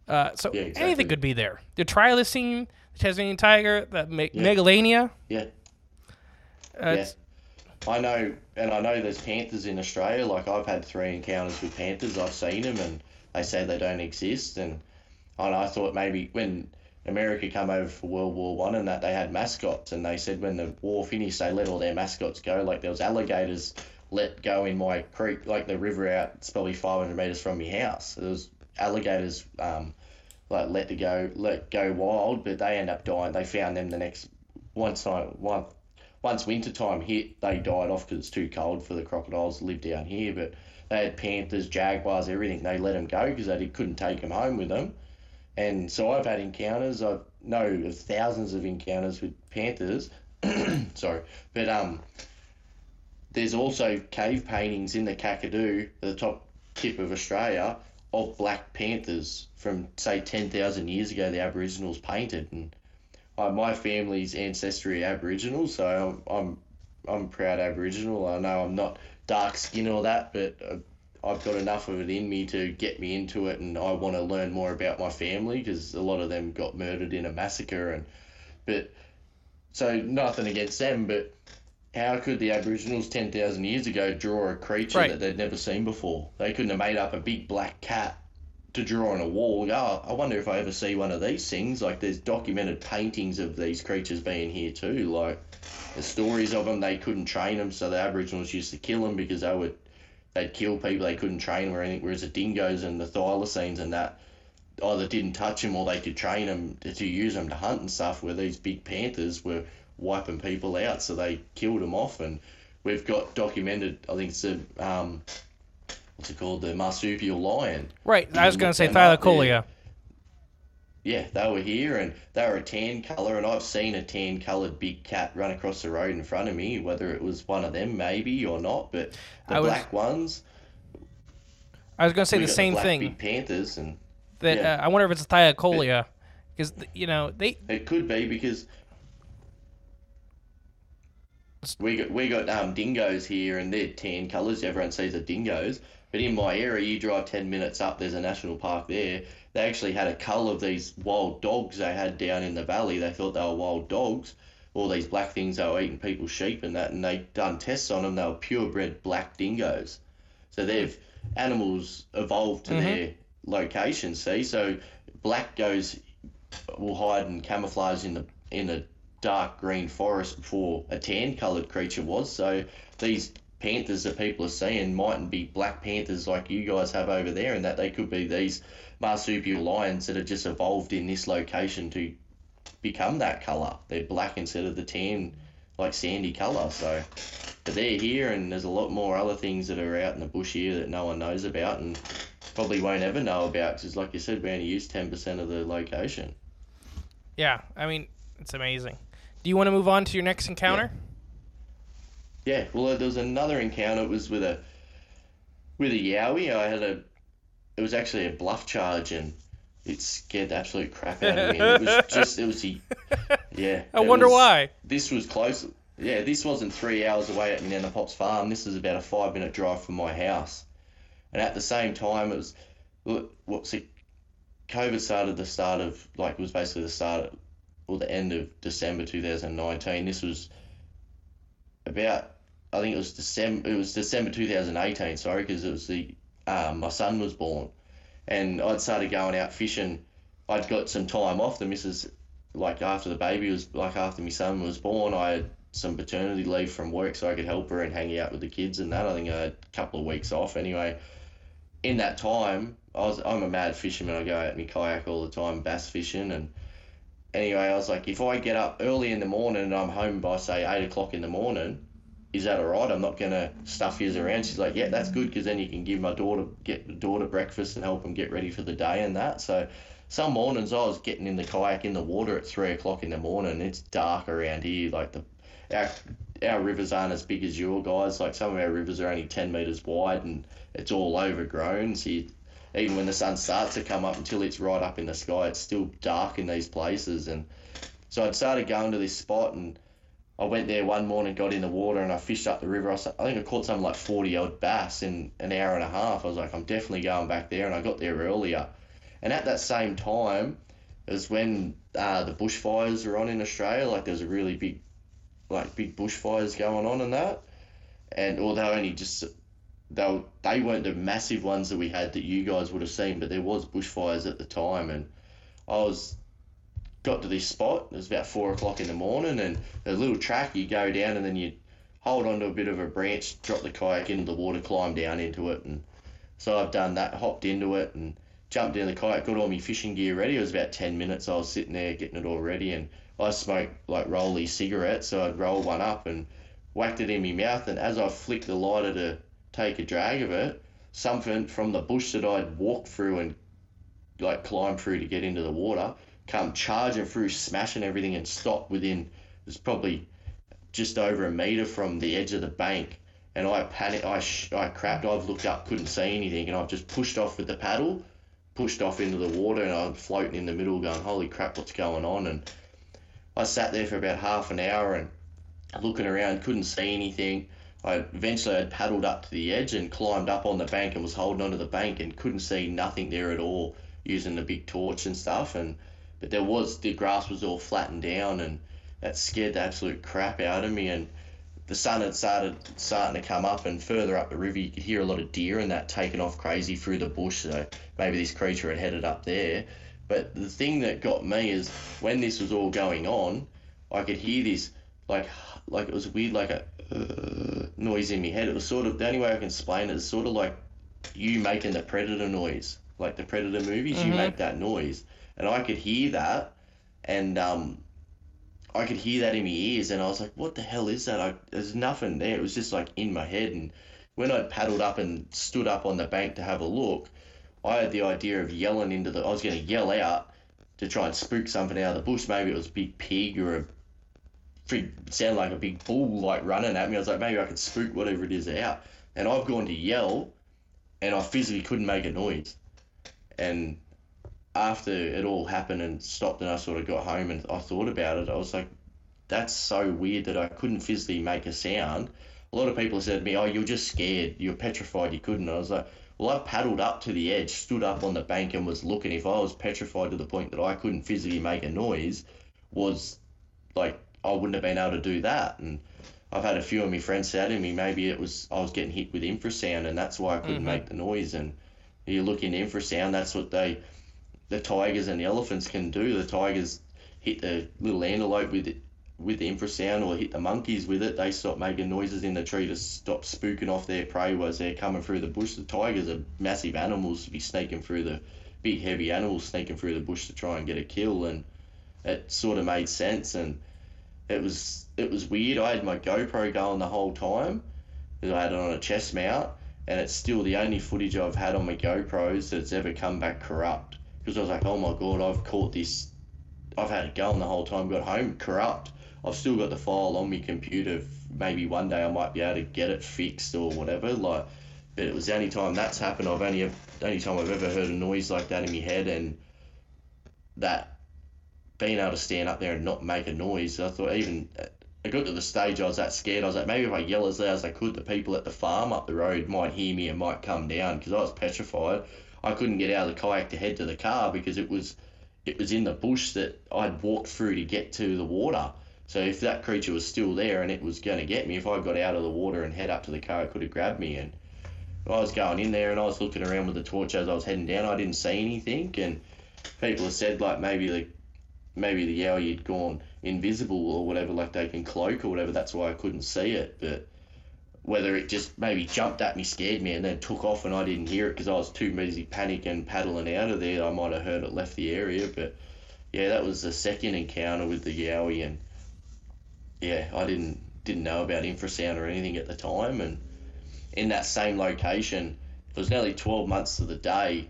A: Uh, so
B: Yeah,
A: anything could be there. The thylacine, Tasmanian tiger, the me- megalania.
B: yeah
A: Uh, it's-
B: I know, and I know there's panthers in Australia. Like I've had three encounters with panthers. I've seen them, and they say they don't exist. And and I thought maybe when America come over for World War One and that they had mascots, and they said when the war finished, they let all their mascots go. Like there was alligators let go in my creek, like the river out. It's probably 500 meters from my house. There was alligators. Um, like let to go, let go wild, but they end up dying. They found them the next once I one once winter time hit, they died off because it's too cold for the crocodiles to live down here. But they had panthers, jaguars, everything. They let them go because they couldn't take them home with them. And so I've had encounters. I know of thousands of encounters with panthers. [coughs] Sorry, but um, there's also cave paintings in the Kakadu, the top tip of Australia, of black panthers from say ten thousand years ago. The Aboriginals painted, and uh, my family's ancestry Aboriginal, so I'm I'm I'm proud Aboriginal. I know I'm not dark skin or that, but uh, I've got enough of it in me to get me into it, and I want to learn more about my family because a lot of them got murdered in a massacre, and but so nothing against them, but how could the Aboriginals ten thousand years ago draw a creature
A: Right.
B: that they'd never seen before? They couldn't have made up a big black cat to draw on a wall. Oh, I wonder if I ever see one of these things. Like there's documented paintings of these creatures being here too. Like the stories of them, they couldn't train them, so the Aboriginals used to kill them because they would they'd kill people. They couldn't train or anything. Whereas the dingoes and the thylacines and that either didn't touch them or they could train them to, to use them to hunt and stuff. Where these big panthers were wiping people out, so they killed them off. And we've got documented. I think it's a um, what's it called? The marsupial lion.
A: right. I was going to say thylacoleo.
B: Yeah, they were here and they were a tan colour, and I've seen a tan coloured big cat run across the road in front of me, whether it was one of them maybe or not, but the
A: I was-
B: black ones.
A: I was going to say the same
B: black
A: thing.
B: Big panthers, and
A: That
B: yeah.
A: uh, I wonder if it's a thylacoleo, because you know they
B: it could be because we got we got um dingoes here, and they're tan colours. Everyone sees the dingoes, but in my area, you drive ten minutes up, there's a national park there. They actually had a cull of these wild dogs they had down in the valley. They thought they were wild dogs. All these black things they were eating people's sheep and that, and they done tests on them. They were purebred black dingoes. So they've animals evolved to mm-hmm. their location. See, so black goes will hide and camouflage in the in a dark green forest before a tan coloured creature was. So these panthers that people are seeing mightn't be black panthers like you guys have over there, and that they could be these marsupial lions that have just evolved in this location to become that colour. They're black instead of the tan like sandy colour. So, but they're here, and there's a lot more other things that are out in the bush here that no one knows about, and probably won't ever know about because, like you said, we only use ten percent of the location.
A: Yeah, I mean, it's amazing. Do you want to move on to your next encounter?
B: Yeah, well, there was another encounter. It was with a with a yowie. I had a. It was actually a bluff charge, and it scared the absolute crap out of me. And it was [laughs] just, it was the, yeah.
A: I wonder
B: was-
A: why.
B: This was close. Yeah, this wasn't three hours away at Nana Pop's farm. This was about a five minute drive from my house. And at the same time, it was, what's it? COVID started the start of, like, it was basically the start of, or the end of December 2019. This was about, I think it was December, it was December 2018, sorry, because it was the, um, my son was born. And I'd started going out fishing. I'd got some time off. The missus like after the baby was like after my son was born, I had some paternity leave from work so I could help her and hang out with the kids and that. I think I had a couple of weeks off anyway. In that time, I was I'm a mad fisherman. I go out in my kayak all the time, bass fishing, and anyway, I was like, if I get up early in the morning and I'm home by say eight o'clock in the morning, is that all right? I'm not gonna stuff yous around. She's like, yeah, that's good because then you can give my daughter get daughter breakfast and help them get ready for the day and that. So some mornings I was getting in the kayak in the water at three o'clock in the morning. It's dark around here. Like the our our rivers aren't as big as your guys. Like some of our rivers are only ten meters wide and it's all overgrown. So you, even when the sun starts to come up until it's right up in the sky, it's still dark in these places. And so I'd started going to this spot and I went there one morning, got in the water, and I fished up the river. I think I caught something like 40 odd bass in an hour and a half. I was like, I'm definitely going back there, and I got there earlier. And at that same time, it was when uh, the bushfires were on in Australia. Like, there was a really big, like, big bushfires going on and that. And, they only just, they, were, they weren't the massive ones that we had that you guys would have seen, but there was bushfires at the time. And I was got to this spot. It was about four o'clock in the morning, and a little track. You go down, and then you hold onto a bit of a branch, drop the kayak into the water, climb down into it, and so I've done that. Hopped into it and jumped in the kayak. Got all my fishing gear ready. It was about ten minutes. I was sitting there getting it all ready, and I smoke like rolly cigarettes, so I'd roll one up and whacked it in my mouth. And as I flicked the lighter to take a drag of it, something from the bush that I'd walked through and like climbed through to get into the water come charging through, smashing everything, and stopped within. It was probably just over a meter from the edge of the bank. And I panicked. I sh- I crapped. I've looked up, couldn't see anything, and I've just pushed off with the paddle, pushed off into the water, and I'm floating in the middle, going, "Holy crap, what's going on?" And I sat there for about half an hour and looking around, couldn't see anything. I eventually had paddled up to the edge and climbed up on the bank and was holding onto the bank and couldn't see nothing there at all using the big torch and stuff and but there was the grass was all flattened down and that scared the absolute crap out of me. And the sun had started starting to come up and further up the river you could hear a lot of deer and that taking off crazy through the bush. So maybe this creature had headed up there. But the thing that got me is when this was all going on I could hear this like like it was weird like a uh, noise in my head. It was sort of the only way I can explain it is sort of like you making the predator noise like the predator movies you make that noise and I could hear that and um I could hear that in my ears, and I was like, "What the hell is that?" I, there's nothing there. It was just like in my head. And when I paddled up and stood up on the bank to have a look, I had the idea of yelling into the. I was going to yell out to try and spook something out of the bush. Maybe it was a big pig or a. It sounded like a big bull like running at me. I was like, maybe I could spook whatever it is out. And I've gone to yell, and I physically couldn't make a noise. And after it all happened and stopped and I sort of got home and I thought about it, I was like, that's so weird that I couldn't physically make a sound. A lot of people said to me, oh, you're just scared. You're petrified you couldn't. I was like, well, I paddled up to the edge, stood up on the bank and was looking. If I was petrified to the point that I couldn't physically make a noise, was like, I wouldn't have been able to do that. And I've had a few of my friends say to me, maybe it was I was getting hit with infrasound and that's why I couldn't mm-hmm. make the noise. And you look in infrasound, that's what they the tigers and the elephants can do. The tigers hit the little antelope with it, with the infrasound or hit the monkeys with it. They stop making noises in the tree to stop spooking off their prey as they're coming through the bush. The tigers are massive animals to be sneaking through the big heavy animals sneaking through the bush to try and get a kill and it sort of made sense and it was it was weird. I had my GoPro going the whole time because I had it on a chest mount, and it's still the only footage I've had on my GoPros that's ever come back corrupt. Because I was like, oh my god, I've caught this. I've had it going the whole time. Got home corrupt. I've still got the file on my computer. Maybe one day I might be able to get it fixed or whatever. Like, but it was the only time that's happened. I've only only time I've ever heard a noise like that in my head, and that being able to stand up there and not make a noise. I thought even I got to the stage I was that scared. I was like, maybe if I yell as loud as I could, the people at the farm up the road might hear me and might come down because I was petrified. I couldn't get out of the kayak to head to the car because it was it was in the bush that I'd walked through to get to the water. So if that creature was still there and it was going to get me, if I got out of the water and head up to the car, it could have grabbed me. And I was going in there and I was looking around with the torch as I was heading down. I didn't see anything, and people have said like maybe the maybe the yowie had gone invisible or whatever, like they can cloak or whatever. That's why I couldn't see it. But whether it just maybe jumped at me, scared me, and then took off and I didn't hear it because I was too busy panicking, paddling out of there, I might have heard it left the area. But yeah, that was the second encounter with the yowie, and yeah, I didn't didn't know about infrasound or anything at the time, and in that same location, it was nearly 12 months to the day,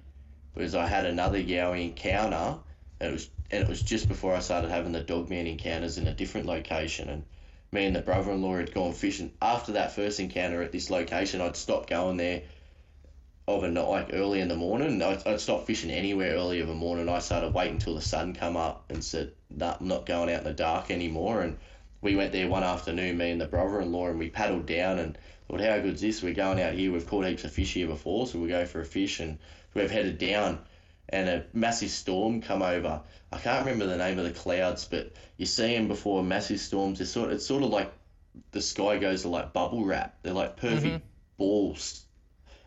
B: because I had another yowie encounter, and it was and it was just before I started having the dogman encounters in a different location. And me and the brother in law had gone fishing. After that first encounter at this location, I'd stopped going there overnight, like early in the morning. I'd, I'd stopped fishing anywhere early in the morning. I started waiting until the sun come up and said, nah, I'm not going out in the dark anymore. And we went there one afternoon, me and the brother in law, and we paddled down and thought, how good's this? We're going out here. We've caught heaps of fish here before, so we go for a fish and we've headed down and a massive storm come over. I can't remember the name of the clouds, but you see them before massive storms. It's sort of, it's sort of like the sky goes to like bubble wrap. They're like perfect balls.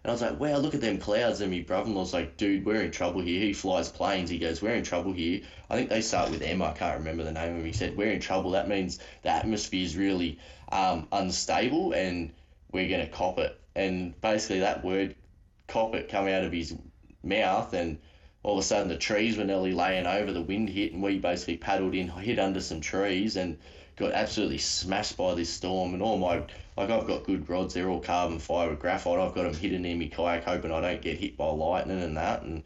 B: And I was like, wow, look at them clouds. And my brother-in-law's like, dude, we're in trouble here. He flies planes. He goes, we're in trouble here. I think they start with M. I can't remember the name of him. He said, we're in trouble. That means the atmosphere is really um, unstable and we're going to cop it. And basically that word, cop it, come out of his mouth and all of a sudden the trees were nearly laying over, the wind hit, and we basically paddled in, hid under some trees, and got absolutely smashed by this storm. And all my, like, I've got good rods, they're all carbon fibre graphite. I've got them hidden in my kayak, hoping I don't get hit by lightning and that. And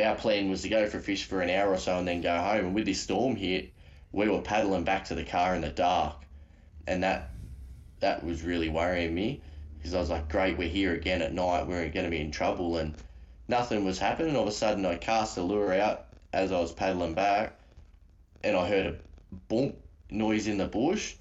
B: our plan was to go for a fish for an hour or so and then go home. And with this storm hit, we were paddling back to the car in the dark, and that that was really worrying me because I was like, great, we're here again at night, we're going to be in trouble, and nothing was happening. All of a sudden, I cast the lure out as I was paddling back, and I heard a bump noise in the bush.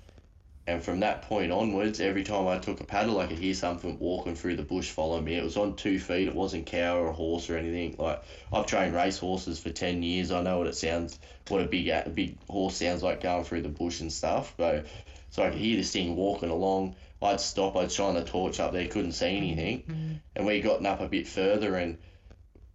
B: And from that point onwards, every time I took a paddle, I could hear something walking through the bush following me. It was on two feet. It wasn't cow or a horse or anything. Like I've trained race horses for ten years. I know what it sounds, what a big a big horse sounds like going through the bush and stuff. So, so I could hear this thing walking along. I'd stop. I'd shine the torch up there. Couldn't see anything. Mm-hmm. And we gotten up a bit further and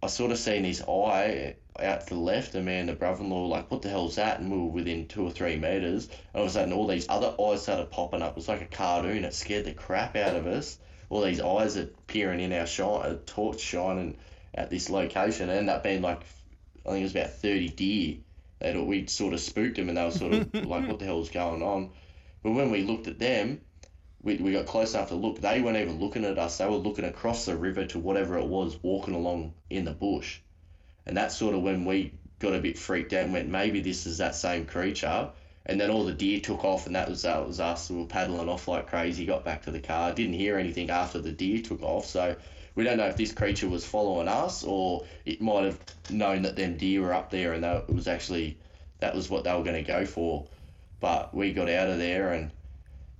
B: I sort of seen his eye out to the left, and me and the brother-in-law like, "What the hell's that?" And we were within two or three meters. And all of a sudden, all these other eyes started popping up. It was like a cartoon. It scared the crap out of us. All these eyes are peering in our shine, a torch shining at this location. It ended up being like, I think it was about thirty deer. That we'd sort of spooked them, and they were sort of [laughs] like, "What the hell's going on?" But when we looked at them, we, we got close enough to look. They weren't even looking at us. They were looking across the river to whatever it was walking along in the bush. And that's sort of when we got a bit freaked out and went, maybe this is that same creature. And then all the deer took off, and that was that was us. We were paddling off like crazy. Got back to the car. Didn't hear anything after the deer took off. So we don't know if this creature was following us or it might have known that them deer were up there, and that it was actually that was what they were going to go for. But we got out of there, and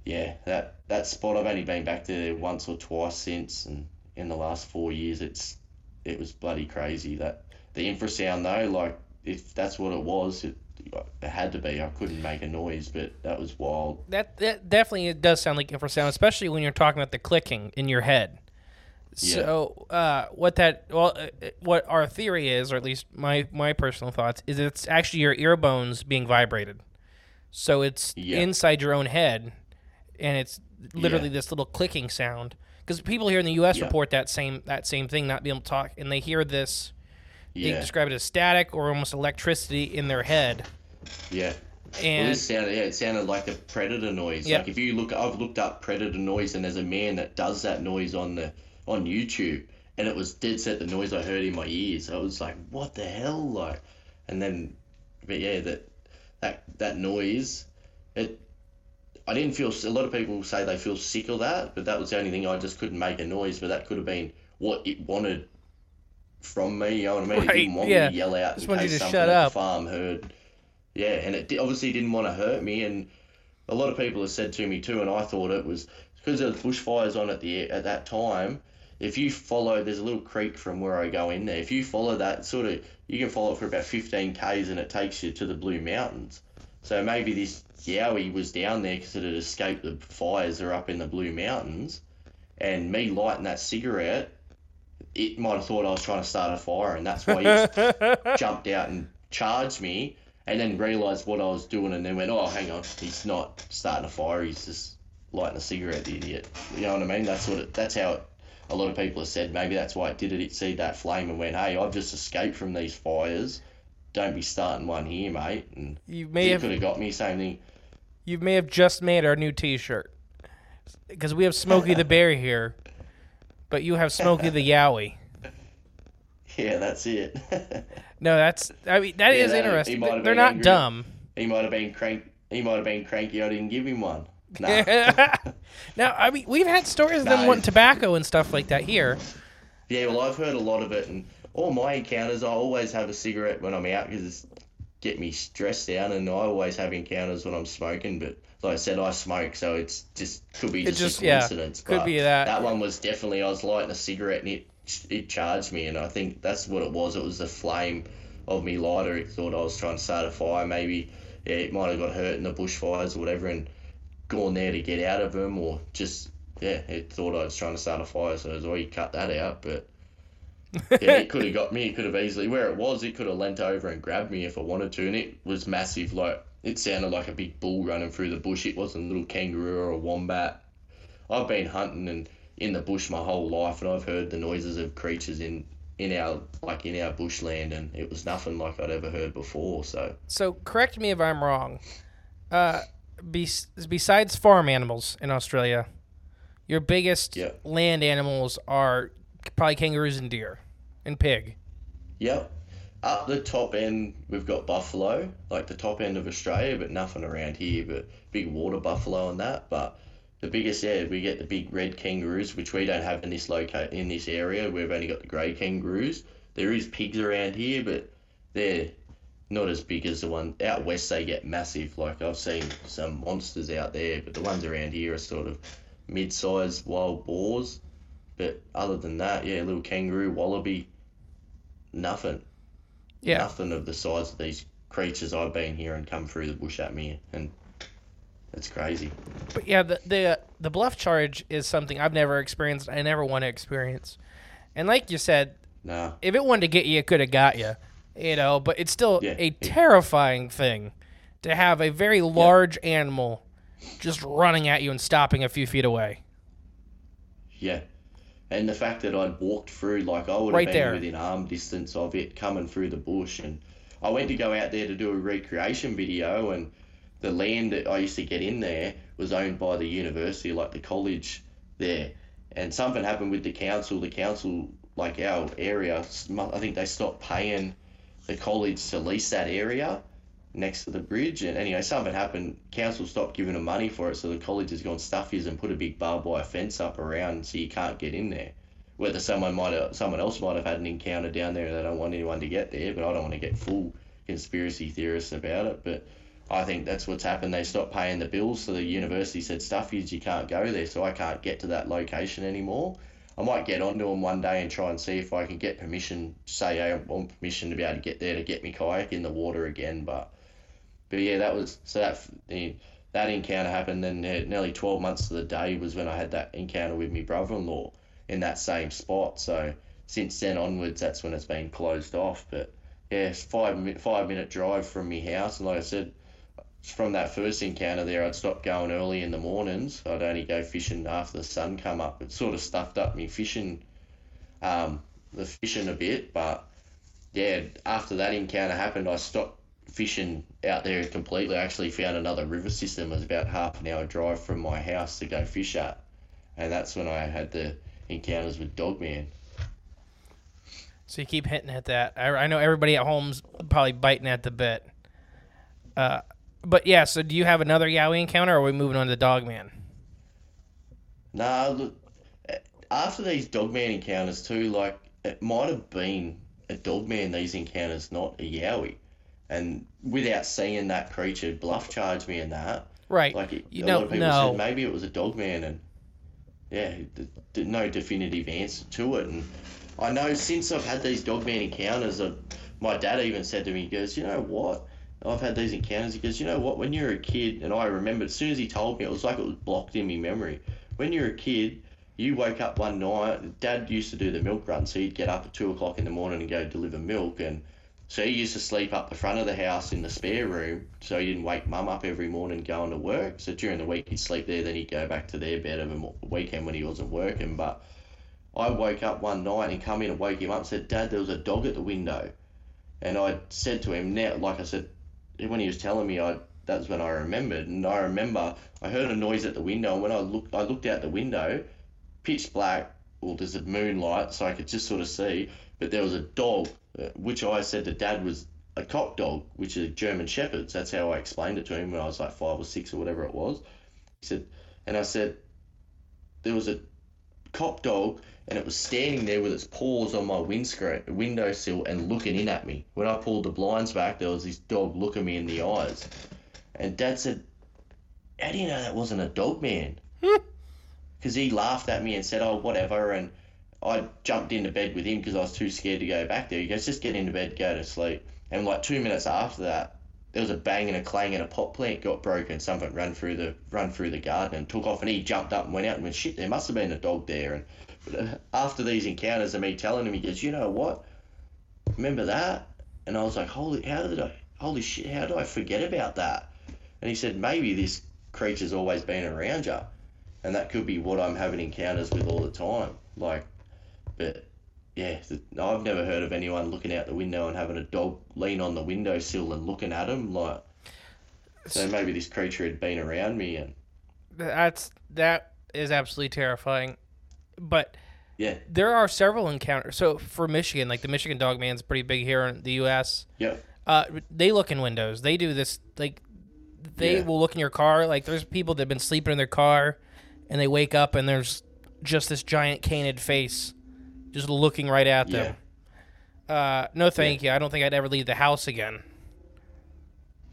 B: yeah, that that spot I've only been back there once or twice since, and in the last four years, it's it was bloody crazy. That the infrasound though, like if that's what it was, it, it had to be. I couldn't make a noise, but that was wild.
A: That that definitely it does sound like infrasound, especially when you're talking about the clicking in your head. So, uh, what that well, uh, what our theory is, or at least my my personal thoughts, is it's actually your ear bones being vibrated. So it's
B: Yeah.
A: inside your own head, and it's literally
B: Yeah.
A: this little clicking sound. Because people here in the U.S.
B: Yeah.
A: report that same that same thing, not being able to talk, and they hear this. They
B: Yeah,
A: describe it as static or almost electricity in their head.
B: yeah, Well,
A: And
B: this sounded yeah, it sounded like a predator noise.
A: Yep.
B: Like if you look, I've looked up predator noise, and there's a man that does that noise on the on YouTube, and it was dead set the noise I heard in my ears. I was like, what the hell, like, and then, but yeah, that that that noise, it. I didn't feel. A lot of people say they feel sick of that, but that was the only thing. I just couldn't make a noise, but that could have been what it wanted from me. You know what I mean?
A: Right,
B: It didn't want
A: yeah.
B: me to yell out
A: Just
B: in case
A: to
B: something
A: shut
B: at
A: up.
B: the farm heard. Yeah, and it obviously didn't want to hurt me, and a lot of people have said to me too, and I thought it was because there was bushfires on at the at that time. If you follow, there's a little creek from where I go in there. If you follow that sort of, you can follow it for about 15 k's, and it takes you to the Blue Mountains. So maybe this Yowie was down there because it had escaped the fires that are up in the Blue Mountains, and me lighting that cigarette, it might have thought I was trying to start a fire, and that's why he [laughs] jumped out and charged me, and then realised what I was doing, and then went, "Oh, hang on, he's not starting a fire. He's just lighting a cigarette, the idiot." You know what I mean? That's what. It, that's how it, a lot of people have said. Maybe that's why it did it. It see that flame and went, "Hey, I've just escaped from these fires. Don't be starting one here, mate." And
A: you may
B: he
A: have
B: could have got me. Same thing.
A: You may have just made our new T-shirt because we have Smokey the Bear here, but you have Smokey the Yowie.
B: Yeah, that's it. [laughs]
A: No, that's I mean that
B: Yeah,
A: is
B: that-
A: interesting. They're not
B: angry.
A: dumb.
B: he might have been crank. He might have been cranky. I didn't give him one. [laughs] Nah. [laughs]
A: now, I mean, we've had stories of them wanting tobacco and stuff like that here.
B: Yeah, well, I've heard a lot of it, and all my encounters, I always have a cigarette when I'm out because it's get me stressed out, and I always have encounters when I'm smoking. But like I said, I smoke, so it's just could be just,
A: just-
B: a
A: yeah,
B: coincidence.
A: could
B: but
A: be that.
B: That one was definitely I was lighting a cigarette and it it charged me, and I think that's what it was. It was the flame of me lighter. It thought I was trying to start a fire. Maybe yeah, it might have got hurt in the bushfires or whatever, and gone there to get out of them, or just yeah, it thought I was trying to start a fire. So as well, you cut that out, but. Yeah, it could have [laughs] got me. It could have easily where it was. It could have leant over and grabbed me if I wanted to, and it was massive. Like it sounded like a big bull running through the bush. It wasn't a little kangaroo or a wombat. I've been hunting and in the bush my whole life, and I've heard the noises of creatures in in our like in our bushland, and it was nothing like I'd ever heard before. So
A: So correct me if I'm wrong. Uh, bes- besides farm animals in Australia, your biggest
B: Yeah.
A: land animals are probably kangaroos and deer and pig.
B: Yep. Up the top end, we've got buffalo, like the top end of Australia, but nothing around here. But big water buffalo and that. But the biggest, yeah, we get the big red kangaroos, which we don't have in this loca- in this area. We've only got the grey kangaroos. There is pigs around here, but they're not as big as the one out west. They get massive. Like I've seen some monsters out there, but the ones around here are sort of mid-sized wild boars. But other than that, yeah, little kangaroo, wallaby, nothing
A: Yeah.
B: nothing of the size of these creatures I've been here and come through the bush at me, and it's crazy.
A: But yeah, the the the bluff charge is something I've never experienced. I never want to experience. And like you said,
B: Nah,
A: if it wanted to get you, it could have got you. You know, but it's still
B: Yeah.
A: a terrifying thing to have a very large animal just running at you and stopping a few feet away.
B: yeah. And the fact that I'd walked through, like I would have
A: Right
B: been
A: there.
B: within arm distance of it coming through the bush, and I went to go out there to do a recreation video, and the land that I used to get in there was owned by the university, like the college there, and something happened with the council. The council, like our area, I think they stopped paying the college to lease that area next to the bridge. And anyway, something happened. Council stopped giving them money for it, so the college has gone stuff yous and put a big barbed wire fence up around so you can't get in there. Whether someone might have, someone else might have had an encounter down there they don't want anyone to get there, but I don't want to get full conspiracy theorists about it. But I think that's what's happened. They stopped paying the bills, so the university said, stuff yous, you can't go there, so I can't get to that location anymore. I might get onto them one day and try and see if I can get permission, say I want permission to be able to get there to get me kayak in the water again. But, but yeah, that was so that that encounter happened. Then nearly twelve months to the day was when I had that encounter with my brother-in-law in that same spot. So since then onwards, that's when it's been closed off. But yeah, it's five five minute drive from my house, and like I said, from that first encounter there, I'd stop going early in the mornings. I'd only go fishing after the sun come up. It sort of stuffed up me fishing, um, the fishing a bit. But yeah, after that encounter happened, I stopped fishing out there completely. I actually found another river system. It was about half an hour drive from my house to go fish at, and that's when I had the encounters with Dogman.
A: So you keep hinting at that. I, I know everybody at home's probably biting at the bit. Uh, but yeah. So do you have another Yowie encounter, or are we moving on to Dogman?
B: Nah, look, after these Dogman encounters too, like it might have been a Dogman these encounters, not a Yowie. And without seeing that creature bluff charge me and that,
A: Right.
B: like it,
A: you
B: a
A: know,
B: lot of people said maybe it was a Dogman, and yeah, no definitive answer to it. And I know since I've had these dog man encounters, i my dad even said to me, he goes, you know what? I've had these encounters. He goes, you know what? When you're a kid, and I remember as soon as he told me, it was like it was blocked in my memory. When you're a kid, you woke up one night. Dad used to do the milk run, so he'd get up at two o'clock in the morning and go deliver milk. And so he used to sleep up the front of the house in the spare room, so he didn't wake mum up every morning going to work. So during the week he'd sleep there, then he'd go back to their bed over the weekend when he wasn't working. But I woke up one night and come in and woke him up and said, Dad, there was a dog at the window. And I said to him now, like I said, when he was telling me, I that's when I remembered. And I remember I heard a noise at the window, and when I looked, I looked out the window, pitch black. Well, there's a moonlight, so I could just sort of see. But there was a dog, Uh, which I said to Dad was a cock dog, which is German shepherds. That's how I explained it to him when I was like five or six or whatever it was. He said, and I said, there was a cock dog and it was standing there with its paws on my windscreen windowsill and looking in at me. When I pulled the blinds back, there was this dog looking me in the eyes. And Dad said, How do you know that wasn't a dog man? Hmm. Because he laughed at me and said, Oh, whatever. And I jumped into bed with him because I was too scared to go back there. He goes, Just get into bed, go to sleep. And like two minutes after that, there was a bang and a clang and a pot plant got broken. Something ran through the run through the garden and took off. And he jumped up and went out and went, Shit, there must have been a dog there. And uh, after these encounters and me telling him, he goes, You know what? Remember that? And I was like, Holy, how did I, holy shit, how did I forget about that? And he said, Maybe this creature's always been around you. And that could be what I'm having encounters with all the time. Like, but yeah, I've never heard of anyone looking out the window and having a dog lean on the windowsill and looking at him. Like, so maybe this creature had been around me and
A: That's that is absolutely terrifying. But
B: yeah,
A: there are several encounters. So for Michigan, like the Michigan Dog Man's pretty big here in the U.S.
B: yeah,
A: Uh, they look in windows. They do this like they
B: Yeah.
A: will look in your car. Like there's people that've been sleeping in their car, and they wake up and there's just this giant canid face, just looking right at them. Uh, no, thank you. I don't think I'd ever leave the house again.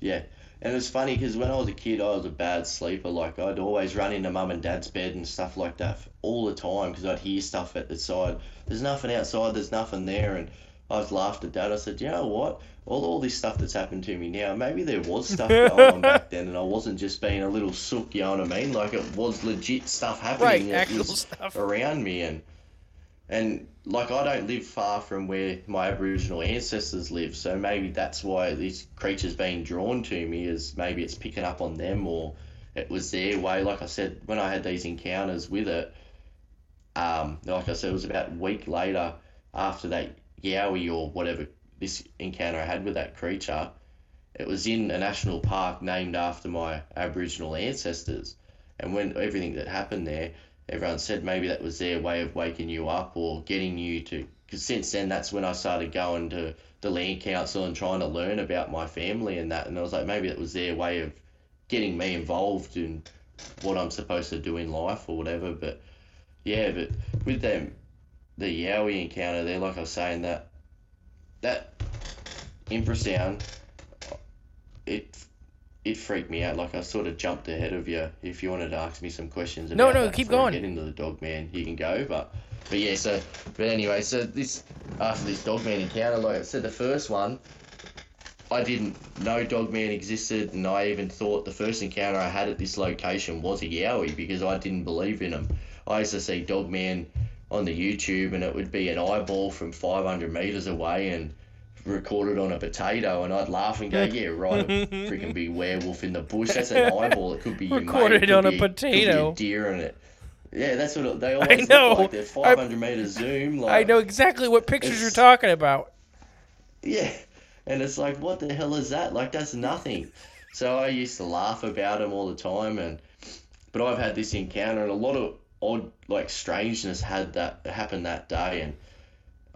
B: yeah. And it's funny because when I was a kid, I was a bad sleeper. Like I'd always run into mum and dad's bed and stuff like that all the time because I'd hear stuff at the side. There's nothing outside. There's nothing there. And I was laughed at dad. I said, you know what? All, all this stuff that's happened to me now, maybe there was stuff [laughs] going on back then, and I wasn't just being a little sook. You know what I mean? Like it was legit stuff happening
A: Right,
B: that was
A: stuff.
B: around me, and and like I don't live far from where my Aboriginal ancestors live, so maybe that's why this creature's being drawn to me. Is maybe it's picking up on them, or it was their way. Like I said, when I had these encounters with it, um, like I said, it was about a week later after that yowie or whatever this encounter I had with that creature. It was in a national park named after my Aboriginal ancestors, and when everything that happened there, everyone said maybe that was their way of waking you up or getting you to. Because since then, that's when I started going to the land council and trying to learn about my family and that. And I was like, maybe that was their way of getting me involved in what I'm supposed to do in life or whatever. But yeah, but with them, the Yowie encounter there, like I was saying, that that infrasound, it it freaked me out. Like I sort of jumped ahead of you. If you wanted to ask me some questions,
A: No, no, keep going.
B: Get into the dog man, you can go. But but yeah, so but anyway, so this after this dog man encounter, like I said, the first one. I didn't know dog man existed, and I even thought the first encounter I had at this location was a Yowie because I didn't believe in them. I used to see dog man on the YouTube, and it would be an eyeball from 500 meters away and recorded on a potato, and I'd laugh and go, "Yeah, right, a [laughs] freaking big werewolf in the bush. That's an eyeball. It could be mate,
A: Recorded
B: it could
A: on a
B: be- be
A: potato."
B: a deer in it." Yeah, that's what they always
A: know.
B: look like. They're 500 meter zoom. Like,
A: I know exactly what pictures you're talking about.
B: yeah. And it's like, what the hell is that? Like, that's nothing. So I used to laugh about them all the time. And but I've had this encounter, and a lot of odd, like strangeness had that happened that day. And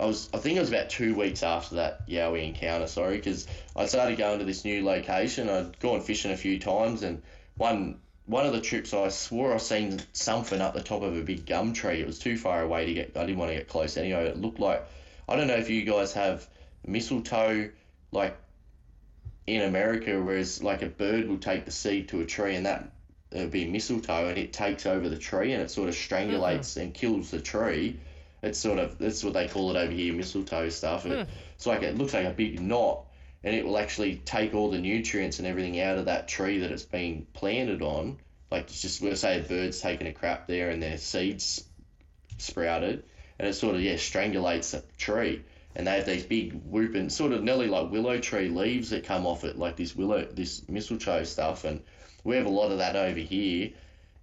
B: I was, I think it was about two weeks after that Yowie encounter. Sorry, because I started going to this new location. I'd gone fishing a few times, and one one of the trips I swore I seen something up the top of a big gum tree. It was too far away to get. I didn't want to get close anyway. It looked like I don't know if you guys have mistletoe like in America, whereas like a bird will take the seed to a tree and that it would be mistletoe and it takes over the tree and it sort of strangulates mm-hmm. and kills the tree. It's sort of that's what they call it over here, mistletoe stuff. It, hmm. It's like it looks like a big knot and it will actually take all the nutrients and everything out of that tree that it's been planted on. Like it's just we'll say a bird's taking a crap there and their seeds sprouted, and it sort of yeah strangulates the tree. And they have these big whooping, sort of nearly like willow tree leaves that come off it, like this willow, this mistletoe stuff. And we have a lot of that over here.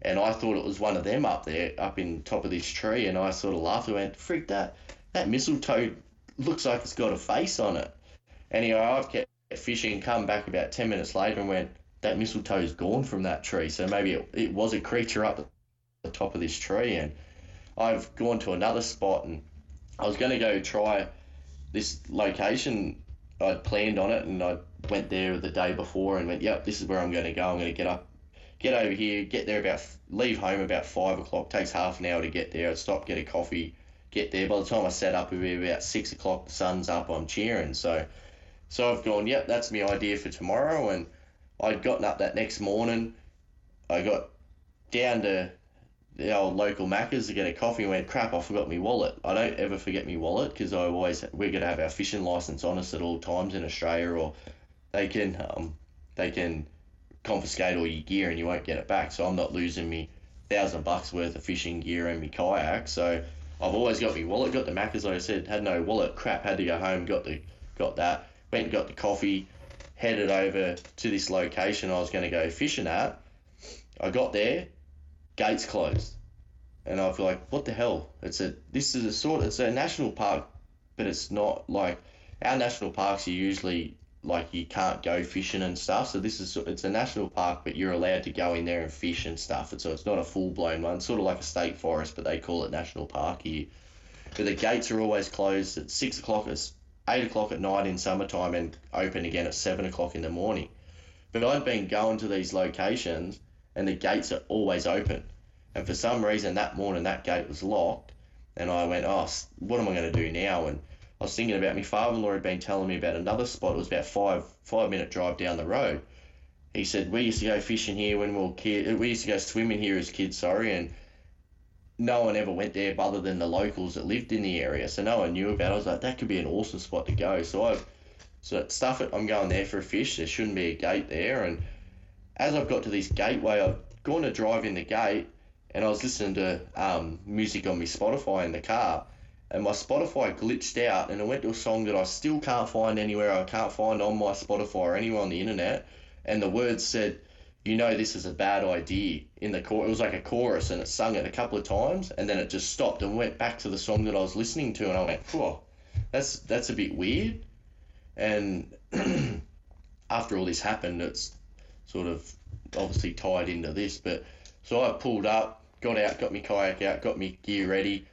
B: And I thought it was one of them up there, up in top of this tree. And I sort of laughed and went, "Freak that! That mistletoe looks like it's got a face on it." Anyway, I've kept fishing, and come back about 10 minutes later and went, that mistletoe's gone from that tree. So maybe it, it was a creature up the top of this tree. And I've gone to another spot and I was going to go try this location. I'd planned on it and I went there the day before and went, yep, this is where I'm going to go. I'm going to get up, get over here, get there about, leave home about five o'clock. Takes half an hour to get there. I'd stop, get a coffee, get there. By the time I set up, it would be about six o'clock. The sun's up. I'm cheering. So, so I've gone, yep, that's my idea for tomorrow. And I'd gotten up that next morning. I got down to the old local Macca's to get a coffee and went, crap, I forgot my wallet. I don't ever forget my wallet because I always, we're going to have our fishing license on us at all times in Australia or they can, um, they can confiscate all your gear and you won't get it back. So I'm not losing me thousand bucks worth of fishing gear and my kayak. So I've always got my wallet, got the Macca's, like I said, had no wallet, crap, had to go home, got the, got that went and got the coffee, headed over to this location I was going to go fishing at. I got there, gates closed, and I feel like, what the hell? It's a this is a sort it's a national park, but it's not like our national parks are usually like you can't go fishing and stuff. So this is it's a national park, but you're allowed to go in there and fish and stuff. And so it's not a full blown one, sort of like a state forest, but they call it national park here. But the gates are always closed at six o'clock. It's eight o'clock at night in summertime and open again at seven o'clock in the morning. But I'd been going to these locations and the gates are always open. And for some reason that morning that gate was locked. And I went, oh, what am I going to do now? And I was thinking about my father-in-law had been telling me about another spot. It was about five five minute drive down the road. He said we used to go fishing here when we were kids. We used to go swimming here as kids. Sorry, and no one ever went there other than the locals that lived in the area. So no one knew about it. I was like, that could be an awesome spot to go. So I've so stuff it. I'm going there for a fish. There shouldn't be a gate there. And as I've got to this gateway, I've gone to drive in the gate, and I was listening to um, music on my Spotify in the car, and my Spotify glitched out, and it went to a song that I still can't find anywhere. I can't find on my Spotify or anywhere on the internet, and the words said you know this is a bad idea in the chorus. It was like a chorus and it sung it a couple of times and then it just stopped and went back to the song that I was listening to and I went, whoa, that's that's a bit weird. And [clears throat] after all this happened, it's sort of obviously tied into this. But so I pulled up, got out, got my kayak out, got my gear ready.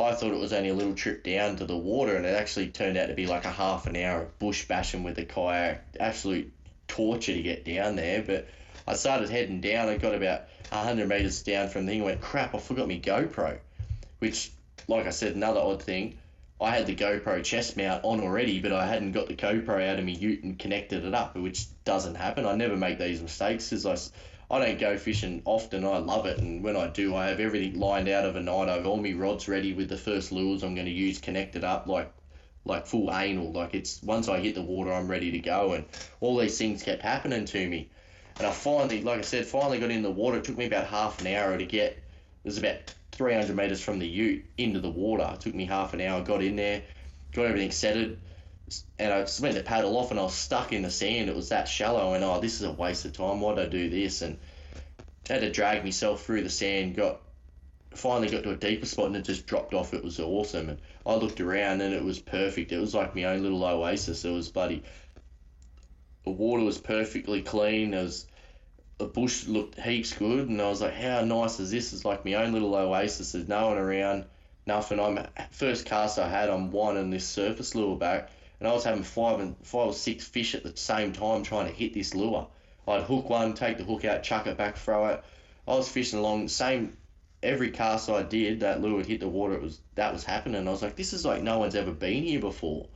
B: I thought it was only a little trip down to the water, and it actually turned out to be like a half an hour of bush bashing with the kayak. Absolute torture to get down there, but I started heading down. I got about 100 metres down from the thing went, crap, I forgot my GoPro. Which, like I said, another odd thing, I had the GoPro chest mount on already, but I hadn't got the GoPro out of my ute and connected it up, which doesn't happen. I never make these mistakes because I, I don't go fishing often. I love it, and when I do, I have everything lined out of a night. I have all my rods ready with the first lures I'm going to use connected up, like like full anal. Like it's once I hit the water, I'm ready to go, and all these things kept happening to me. And I finally, like I said, finally got in the water. It took me about half an hour to get. It was about 300 meters from the ute into the water. It took me half an hour. Got in there, got everything setted, and I went to paddle off, and I was stuck in the sand. It was that shallow, and oh, this is a waste of time. Why did I do this? And I had to drag myself through the sand. Got finally got to a deeper spot and it just dropped off. It was awesome. And I looked around and it was perfect. It was like my own little oasis. It was bloody. The water was perfectly clean. There was the bush looked heaps good, and I was like, how nice is this? It's like my own little oasis. There's no one around, nothing. I'm first cast I had. I'm winding this surface lure back, and I was having five and five or six fish at the same time trying to hit this lure. I'd hook one, take the hook out, chuck it back, throw it. I was fishing along same every cast I did, that lure would hit the water. It was that was happening. I was like, this is like no one's ever been here before.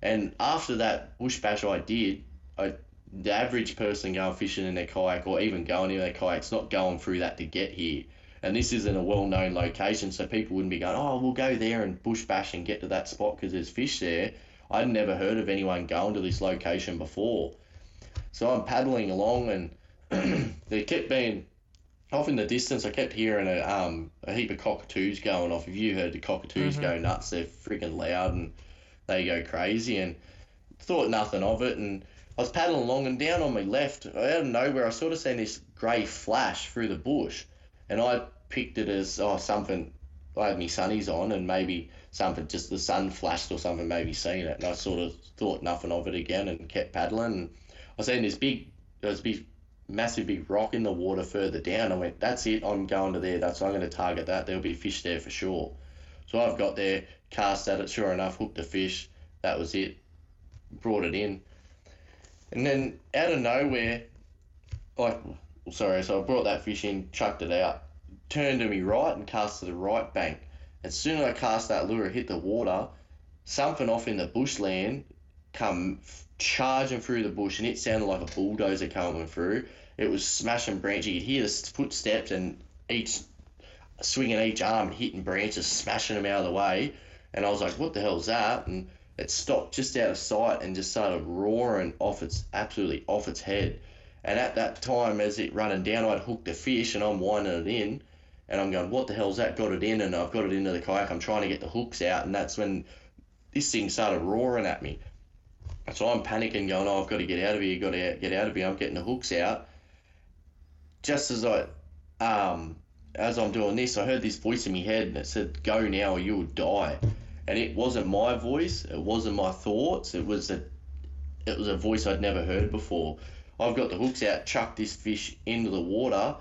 B: And after that bush bash I did, I the average person going fishing in their kayak or even going in their kayak's not going through that to get here. And this isn't a well known location, so people wouldn't be going, oh, we'll go there and bush bash and get to that spot because there's fish there. I'd never heard of anyone going to this location before. So I'm paddling along and [clears throat] there kept being off in the distance. I kept hearing a um a heap of cockatoos going off. If you heard the cockatoos go nuts, they're freaking loud and they go crazy. And thought nothing of it. And I was paddling along and down on my left, out of nowhere, I sort of seen this grey flash through the bush, and I picked it as oh something. I had my sunnies on, and maybe something just the sun flashed or something, maybe seen it, and I sort of thought nothing of it again and kept paddling. And I seen this big, there was big, massive big rock in the water further down. I went, that's it. I'm going to there. That's I'm going to target that. There'll be fish there for sure. So I've got there, cast at it. Sure enough, hooked a fish. That was it. Brought it in. And then out of nowhere, like, sorry, so I brought that fish in, chucked it out, turned to me right and cast to the right bank. As soon as I cast that lure, it hit the water, something off in the bushland come charging through the bush, and it sounded like a bulldozer coming through. It was smashing branches. You could hear the footsteps and each swinging each arm, hitting branches, smashing them out of the way. And I was like, "What the hell's that?" And it stopped just out of sight and just started roaring off its absolutely off its head. And at that time, as it running down, I'd hooked a fish and I'm winding it in, and I'm going, "What the hell's that?" Got it in, and I've got it into the kayak. I'm trying to get the hooks out, and that's when this thing started roaring at me. So I'm panicking, going, "Oh, I've got to get out of here! Got to get out of here!" I'm getting the hooks out. Just as I, um, as I'm doing this, I heard this voice in my head, and it said, "Go now, or you'll die." And it wasn't my voice. It wasn't my thoughts. It was a, it was a voice I'd never heard before. I've got the hooks out, chucked this fish into the water,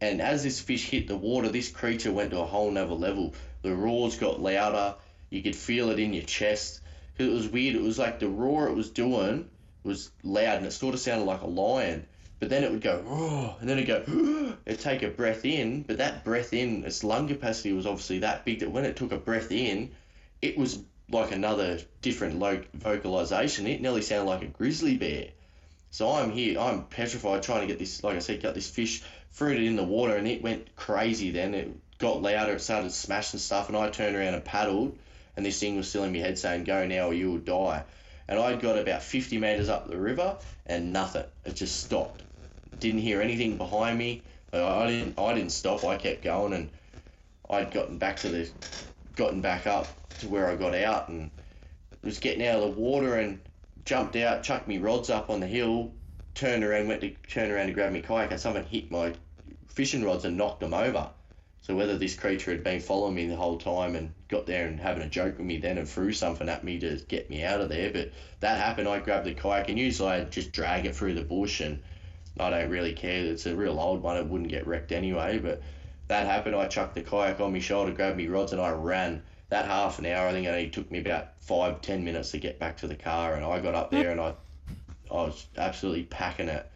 B: and as this fish hit the water, this creature went to a whole nother level. The roars got louder. You could feel it in your chest. It was weird. It was like the roar it was doing was loud, and it sort of sounded like a lion. But then it would go, roar, and then it'd go, it'd take a breath in, but that breath in, its lung capacity was obviously that big that when it took a breath in, it was like another different low vocalization. It nearly sounded like a grizzly bear. So I'm here, I'm petrified trying to get this, like I said, got this fish, threw it in the water, and it went crazy then. It got louder, it started smashing stuff, and I turned around and paddled, and this thing was still in my head saying, Go now or you will die. And I'd got about 50 metres up the river, and nothing. It just stopped. Didn't hear anything behind me. I I didn't, I didn't stop, I kept going, and I'd gotten back to the, gotten back up to where I got out, and was getting out of the water and jumped out, chucked me rods up on the hill, turned around, went to turn around to grab my kayak, and something hit my fishing rods and knocked them over. So whether this creature had been following me the whole time and got there and having a joke with me then and threw something at me to get me out of there, but that happened. I grabbed the kayak and usually I just drag it through the bush and I don't really care. It's a real old one. It wouldn't get wrecked anyway. But that happened. I chucked the kayak on my shoulder, grabbed me rods, and I ran. That half an hour, I think it only took me about five, ten minutes to get back to the car. And I got up there and I, I was absolutely packing it.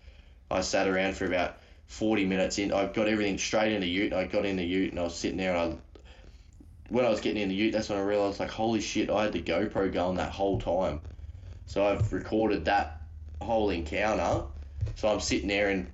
B: I sat around for about 40 minutes in. I got everything straight in the ute. I got in the ute and I was sitting there and I, when I was getting in the ute, that's when I realised, like, holy shit, I had the GoPro going that whole time. So I've recorded that whole encounter. So I'm sitting there and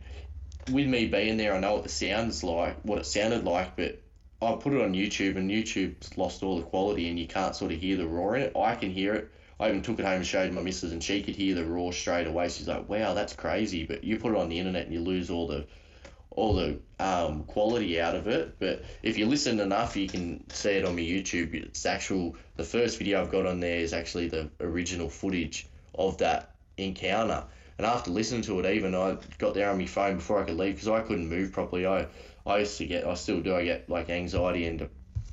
B: with me being there, I know what the sounds like, what it sounded like, but I put it on YouTube and YouTube's lost all the quality and you can't sort of hear the roar in it. I can hear it. I even took it home and showed my missus and she could hear the roar straight away. She's like, wow, that's crazy. But you put it on the internet and you lose all the all the um, quality out of it. But if you listen enough, you can see it on my YouTube. It's actual. The first video I've got on there is actually the original footage of that encounter. And after listening to it, even I got there on my phone before I could leave because I couldn't move properly. I I used to get, I still do, I get like anxiety and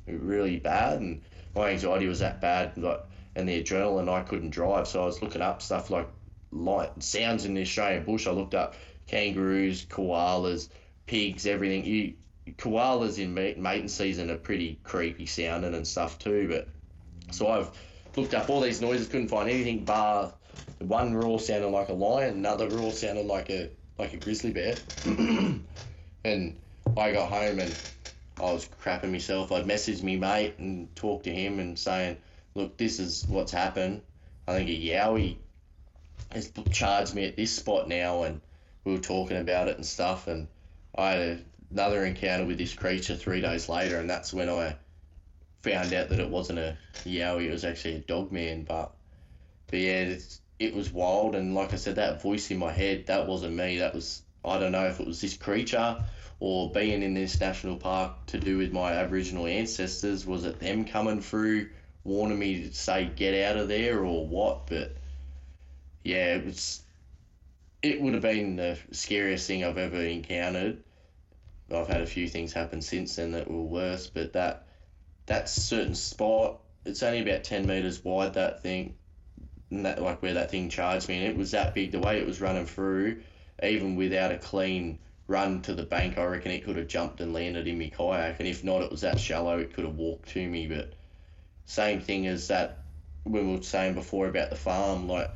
B: really bad, and my anxiety was that bad, like, and the adrenaline, I couldn't drive, so I was looking up stuff like light sounds in the Australian bush. I looked up kangaroos, koalas, pigs, everything. You koalas in mating season are pretty creepy sounding and stuff too, but so I've looked up all these noises, couldn't find anything bar one roar sounded like a lion, another roar sounded like a like a grizzly bear. [clears throat] and I got home and I was crapping myself. I'd message me mate and talk to him and saying, "Look, this is what's happened. I think a yowie has charged me at this spot now." And we were talking about it and stuff. And I had another encounter with this creature three days later, and that's when I found out that it wasn't a yowie; it was actually a dog man. But but yeah, it was wild. And like I said, that voice in my head, that wasn't me. That was I don't know if it was this creature or being in this national park to do with my Aboriginal ancestors. Was it them coming through, warning me to say get out of there or what? But yeah, it was. It would have been the scariest thing I've ever encountered. I've had a few things happen since then that were worse, but that that certain spot, it's only about ten meters wide. That thing, that like where that thing charged me, and it was that big. The way it was running through, even without a clean run to the bank, I reckon it could have jumped and landed in my kayak. And if not, it was that shallow, it could have walked to me. But same thing as that we were saying before about the farm, like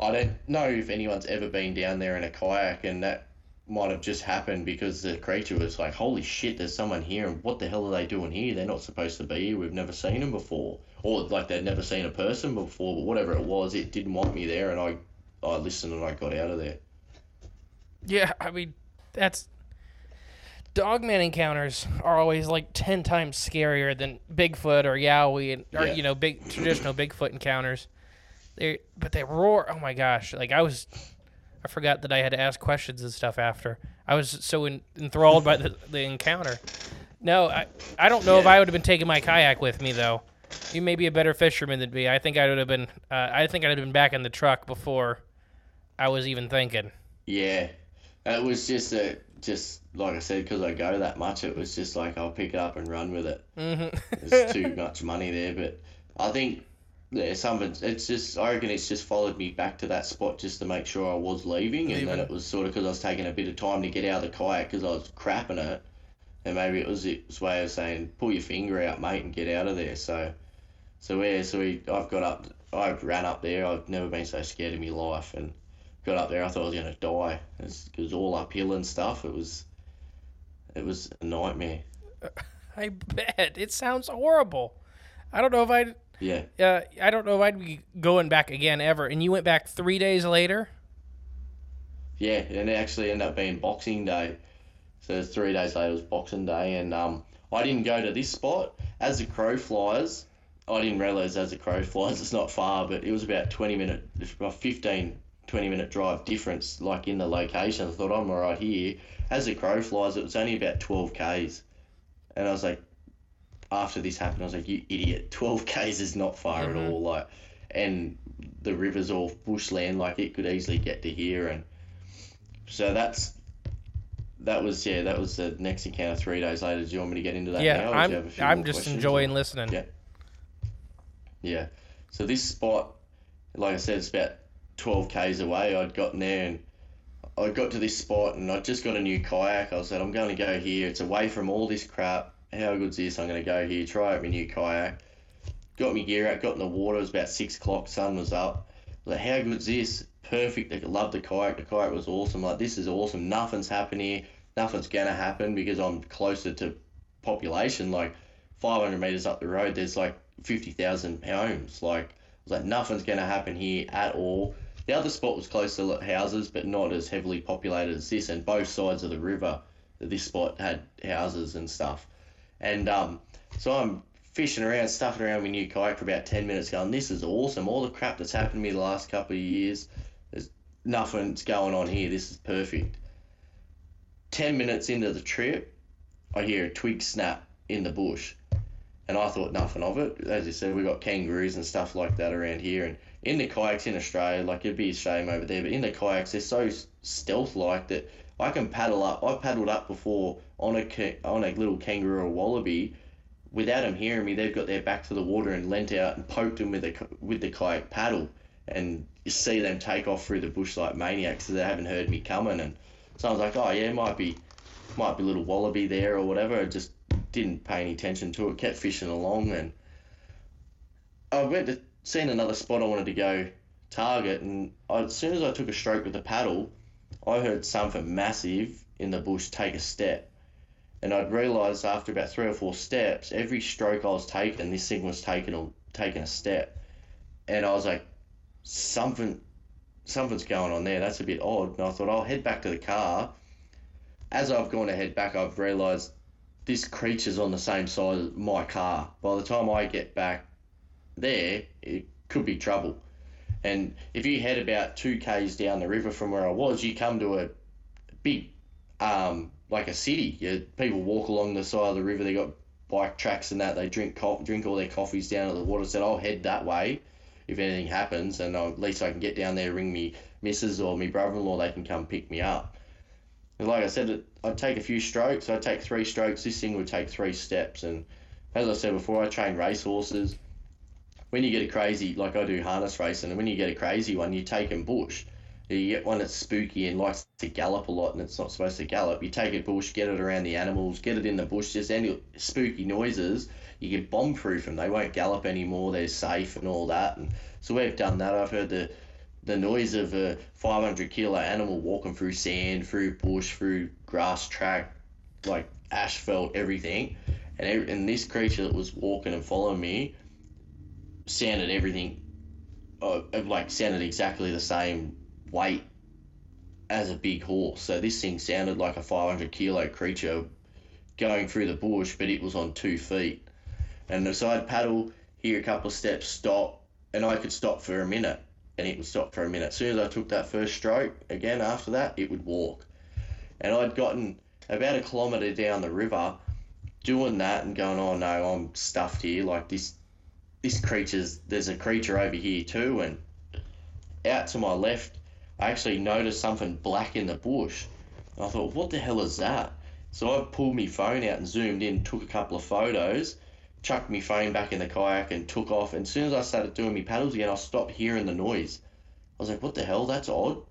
B: I don't know if anyone's ever been down there in a kayak, and that might have just happened because the creature was like, "Holy shit, there's someone here, and what the hell are they doing here? They're not supposed to be here. We've never seen them before." or like they'd never seen a person before, but whatever it was, it didn't want me there, and I, I listened and I got out of there.
A: Yeah, I mean, that's dogman encounters are always like ten times scarier than Bigfoot or Yowie and or
B: Yeah.
A: you know big traditional Bigfoot encounters. They but they roar. Oh my gosh! Like I was, I forgot that I had to ask questions and stuff after. I was so en- enthralled by the, the encounter. No, I I don't know if I would have been taking my kayak with me though. You may be a better fisherman than me. I think I would have been. Uh, I think I'd have been back in the truck before I was even thinking.
B: Yeah, it was just a just like I said because I go that much. It was just like I'll pick it up and run with it.
A: Mm-hmm.
B: There's [laughs] too much money there, but I think yeah, something. It's just I reckon it's just followed me back to that spot just to make sure I was leaving, and then it was sort of because I was taking a bit of time to get out of the kayak because I was crapping it, and maybe it was its way of saying pull your finger out, mate, and get out of there. So, so yeah, so we I've got up. I ran up there. I've never been so scared in my life, and got up there. I thought I was gonna die. It was, it was all uphill and stuff. It was, it was a nightmare. [laughs]
A: I bet it sounds horrible. I don't know if I'd.
B: Yeah.
A: Uh, I don't know if I'd be going back again ever. And you went back three days later.
B: Yeah, and it actually ended up being Boxing Day. So three days later was Boxing Day, and um, I didn't go to this spot. As the crow flies, I didn't realize as the crow flies it's not far, but it was about 20 minute, 15, 20 minute drive difference, like in the location. I thought I'm alright here. As the crow flies, it was only about 12 k's, and I was like, after this happened, I was like, you idiot, 12 k's is not far at mm-hmm. all, like, and the river's all bushland, like it could easily get to here, and so that's that was yeah that was the next encounter three days later. Do you want me to get into that
A: yeah,
B: now? or do you have a
A: I'm. I'm just
B: questions,
A: enjoying listening.
B: Yeah. Yeah. So this spot, like I said, it's about twelve k's away. I'd gotten there and I got to this spot and I just got a new kayak. I said I'm going to go here. It's away from all this crap. How good's this? I'm going to go here. Try out my new kayak. Got my gear out. Got in the water. It was about six o'clock. Sun was up. Like how good's this? Perfect. I love the kayak. The kayak was awesome. Like this is awesome. Nothing's happened here. Nothing's gonna happen because I'm closer to population. Like 500 meters up the road, there's like 50,000 homes. Like, like, nothing's going to happen here at all. The other spot was close to houses, but not as heavily populated as this. And both sides of the river, this spot had houses and stuff. And um, so I'm fishing around, stuffing around my new kayak for about 10 minutes, going, this is awesome. All the crap that's happened to me the last couple of years, there's nothing's going on here. This is perfect. 10 minutes into the trip, I hear a twig snap in the bush. And I thought nothing of it. As you said, we've got kangaroos and stuff like that around here. And in the kayaks in Australia, like it'd be a shame over there, but in the kayaks, they're so stealth like that I can paddle up. I paddled up before on a on a little kangaroo or wallaby. Without them hearing me, they've got their back to the water and leant out and poked them with the with the kayak paddle, and you see them take off through the bush like maniacs because they haven't heard me coming. And so I was like, oh yeah, might be might be a little wallaby there or whatever. I just didn't pay any attention to it. Kept fishing along, and I went to seen another spot I wanted to go target, and I, as soon as I took a stroke with the paddle, I heard something massive in the bush take a step. And I'd realised after about three or four steps, every stroke I was taking, this thing was taking a, taking a step. And I was like, something, something's going on there. That's a bit odd. And I thought, I'll head back to the car. As I've gone to head back, I've realised this creature's on the same side as my car. By the time I get back there, it could be trouble. And if you head about two k's down the river from where I was, you come to a big, um, like a city. You, people walk along the side of the river. They got bike tracks and that. They drink co- drink all their coffees down at the water. Said I'll head that way if anything happens, and I'll, at least I can get down there, ring me missus or me brother-in-law. They can come pick me up. And like I said, I'd take a few strokes. I'd take three strokes. This thing would take three steps. And as I said before, I train race horses when you get a crazy, like I do harness racing, and when you get a crazy one, you take them bush. You get one that's spooky and likes to gallop a lot, and it's not supposed to gallop. You take it bush, get it around the animals, get it in the bush, just any spooky noises. You get bomb proof them. They won't gallop anymore. They're safe and all that. And so we've done that. I've heard the the noise of a 500 kilo animal walking through sand, through bush, through grass track, like asphalt, everything. And, and this creature that was walking and following me sounded everything uh, like sounded exactly the same weight as a big horse. So this thing sounded like a 500 kilo creature going through the bush, but it was on two feet. And so I'd paddle, hear a couple of steps, stop, and I could stop for a minute, and it would stop for a minute. As soon as I took that first stroke, again after that, it would walk. And I'd gotten about a kilometre down the river doing that and going, oh no, I'm stuffed here. Like this this creature's there's a creature over here too and out to my left I actually noticed something black in the bush. And I thought, what the hell is that? So I pulled my phone out and zoomed in, took a couple of photos, chucked my phone back in the kayak and took off. And as soon as I started doing my paddles again, I stopped hearing the noise. I was like, what the hell? That's odd.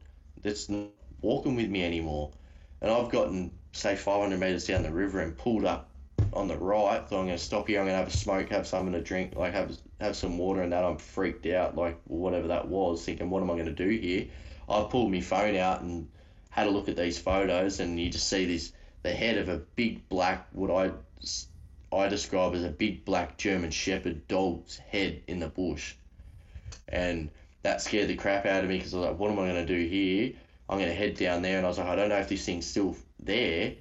B: That's not walking with me anymore. And I've gotten, say, 500 metres down the river and pulled up on the right. Thought I'm going to stop here. I'm going to have a smoke, have something to drink, like have have some water and that. I'm freaked out, like whatever that was, thinking, what am I going to do here? I pulled my phone out and had a look at these photos, and you just see this the head of a big black, what I I describe as a big black German Shepherd dog's head in the bush, and that scared the crap out of me because I was like, what am I going to do here? I'm going to head down there, and I was like, I don't know if this thing's still there.